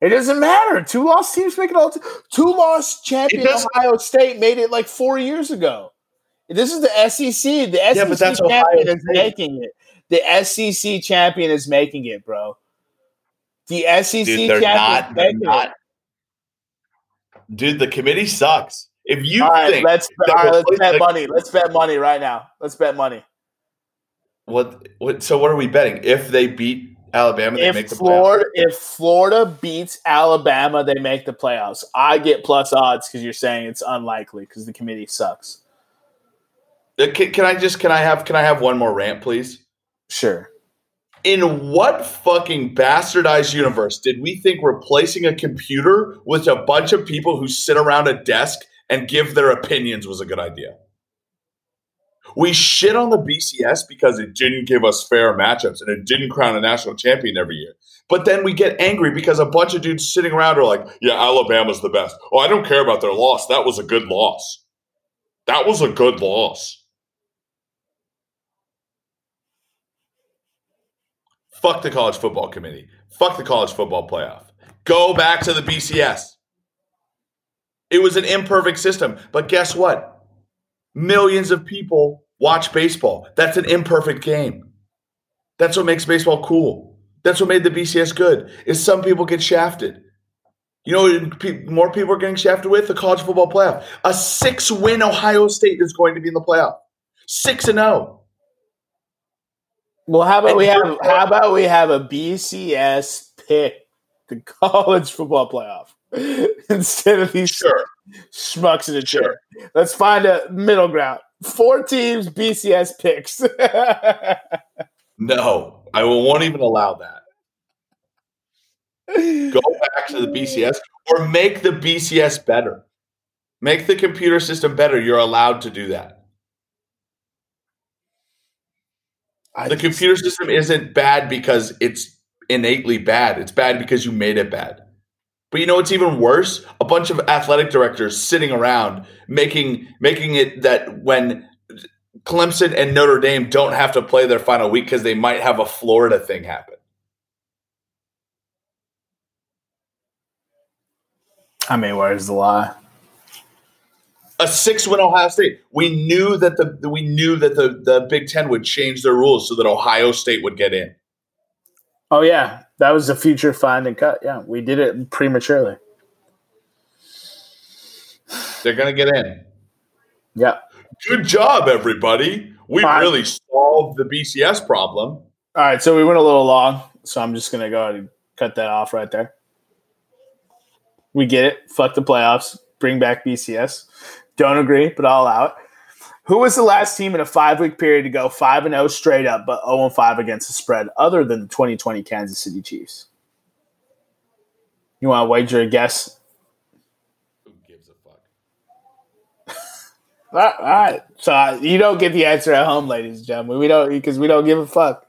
It doesn't matter. Two lost teams make it all. T- two lost champion Ohio State made it like four years ago. This is the SEC. The SEC but that's champion Ohio is State. making it. The SEC champion is making it, bro. The SEC Dude, they're champion not. They're not. Dude, the committee sucks. If you right, think let's that all right, let's bet like- money. Let's bet money right now. Let's bet money. what, what, so what are we betting? If they beat Alabama, they make If the Florida, if Florida beats Alabama, they make the playoffs. I get plus odds because you're saying it's unlikely because the committee sucks. Uh, Can, can I just can I have can I have one more rant, please? Sure. In what fucking bastardized universe did we think replacing a computer with a bunch of people who sit around a desk and give their opinions was a good idea? We shit on the BCS because it didn't give us fair matchups and it didn't crown a national champion every year. But then we get angry because a bunch of dudes sitting around are like, yeah, Alabama's the best. Oh, I don't care about their loss. That was a good loss. That was a good loss. Fuck the college football committee. Fuck the college football playoff. Go back to the BCS. It was an imperfect system, but guess what? Millions of people watch baseball. That's an imperfect game. That's what makes baseball cool. That's what made the BCS good. Is some people get shafted. You know, more people are getting shafted with the college football playoff. A six-win Ohio State is going to be in the playoff. Six and zero. Well, how about we have how about we have a BCS pick the college football playoff instead of these sure. schmucks in a chair. Sure. Let's find a middle ground. Four teams, BCS picks. no, I won't even allow that. Go back to the BCS or make the BCS better. Make the computer system better. You're allowed to do that. I the computer system isn't bad because it's innately bad. It's bad because you made it bad. But you know what's even worse? A bunch of athletic directors sitting around making making it that when Clemson and Notre Dame don't have to play their final week because they might have a Florida thing happen. I mean, where's the lie? A six win Ohio State. We knew that the we knew that the, the Big Ten would change their rules so that Ohio State would get in. Oh yeah, that was a future find and cut. Yeah, we did it prematurely. They're gonna get in. Yeah. Good job, everybody. We really solved the BCS problem. All right, so we went a little long, so I'm just gonna go ahead and cut that off right there. We get it. Fuck the playoffs. Bring back BCS. Don't agree, but I'll allow it. Who was the last team in a five week period to go 5 and 0 straight up, but 0 and 5 against the spread, other than the 2020 Kansas City Chiefs? You want to wager a guess? Who gives a fuck? all, right, all right. So uh, you don't get the answer at home, ladies and gentlemen. We don't because we don't give a fuck.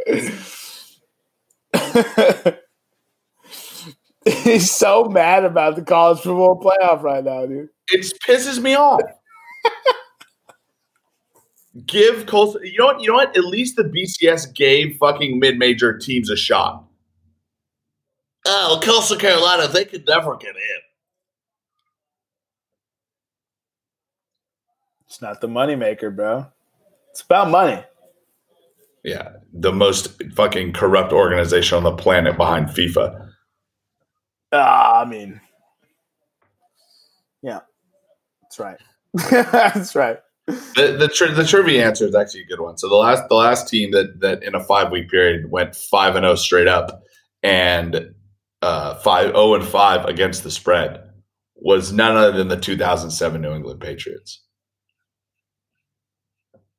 He's so mad about the college football playoff right now, dude. It pisses me off. Give Colson. You know what? You know what? At least the BCS gave fucking mid-major teams a shot. Oh, Coastal Carolina, they could never get in. It's not the moneymaker, bro. It's about money. Yeah, the most fucking corrupt organization on the planet behind FIFA. Uh, I mean, yeah, that's right. that's right. The the, tri- the trivia answer is actually a good one. So the last the last team that that in a five week period went five and zero oh straight up and uh, five zero oh and five against the spread was none other than the 2007 New England Patriots.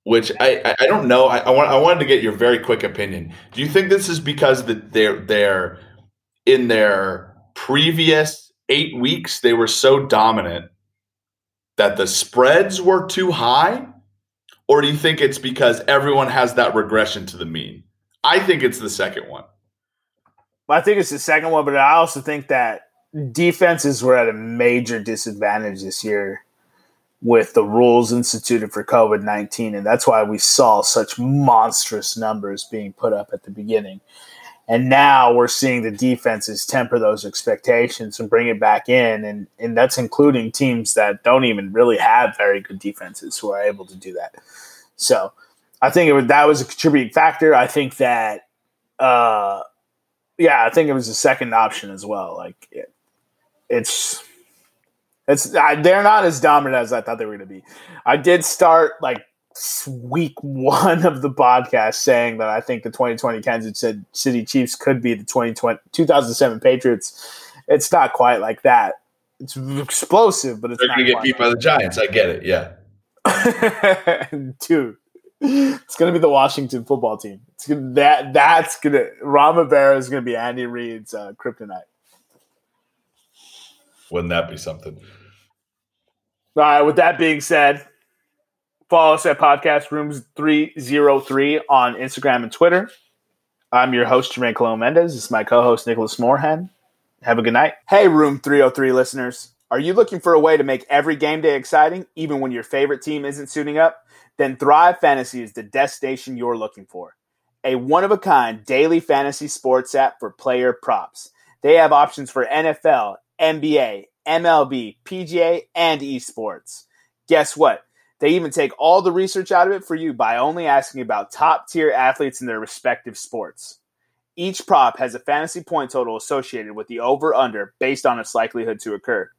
Which I, I don't know. I, I want I wanted to get your very quick opinion. Do you think this is because that they're they're in their previous eight weeks, they were so dominant that the spreads were too high? Or do you think it's because everyone has that regression to the mean? I think it's the second one. I think it's the second one, but I also think that defenses were at a major disadvantage this year with the rules instituted for COVID 19. And that's why we saw such monstrous numbers being put up at the beginning. And now we're seeing the defenses temper those expectations and bring it back in. And, and that's including teams that don't even really have very good defenses who are able to do that. So I think it was, that was a contributing factor. I think that, uh, yeah, I think it was a second option as well. Like it, it's, it's, I, they're not as dominant as I thought they were going to be. I did start like week one of the podcast saying that I think the 2020 Kansas City Chiefs could be the 2020 2007 Patriots. It's not quite like that. It's explosive, but it's they're going to get beat by the Giants. I get it. Yeah, dude. It's going to be the Washington football team. It's gonna, that that's going to Ron Rivera is going to be Andy Reid's uh, kryptonite. Wouldn't that be something? All right. With that being said, Follow us at Podcast Rooms 303 on Instagram and Twitter. I'm your host, Jermaine Colon Mendez. This is my co host, Nicholas Moorhan. Have a good night. Hey, Room 303 listeners. Are you looking for a way to make every game day exciting, even when your favorite team isn't suiting up? Then Thrive Fantasy is the destination you're looking for. A one of a kind daily fantasy sports app for player props. They have options for NFL, NBA, MLB, PGA, and esports. Guess what? They even take all the research out of it for you by only asking about top tier athletes in their respective sports. Each prop has a fantasy point total associated with the over under based on its likelihood to occur.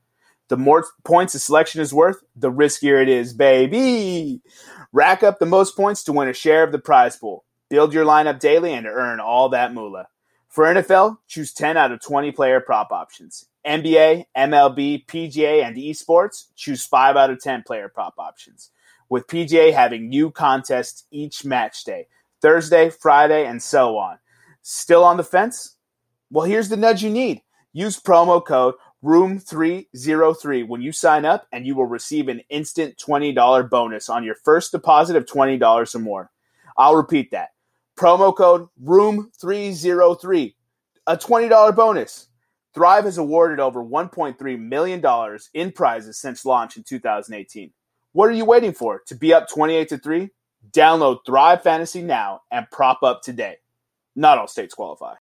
The more points a selection is worth, the riskier it is, baby. Rack up the most points to win a share of the prize pool. Build your lineup daily and earn all that moolah. For NFL, choose 10 out of 20 player prop options. NBA, MLB, PGA, and esports, choose 5 out of 10 player prop options. With PGA having new contests each match day, Thursday, Friday, and so on. Still on the fence? Well, here's the nudge you need. Use promo code room303 when you sign up and you will receive an instant $20 bonus on your first deposit of $20 or more. I'll repeat that. Promo code room303, a $20 bonus. Thrive has awarded over $1.3 million in prizes since launch in 2018. What are you waiting for? To be up 28 to 3? Download Thrive Fantasy now and prop up today. Not all states qualify.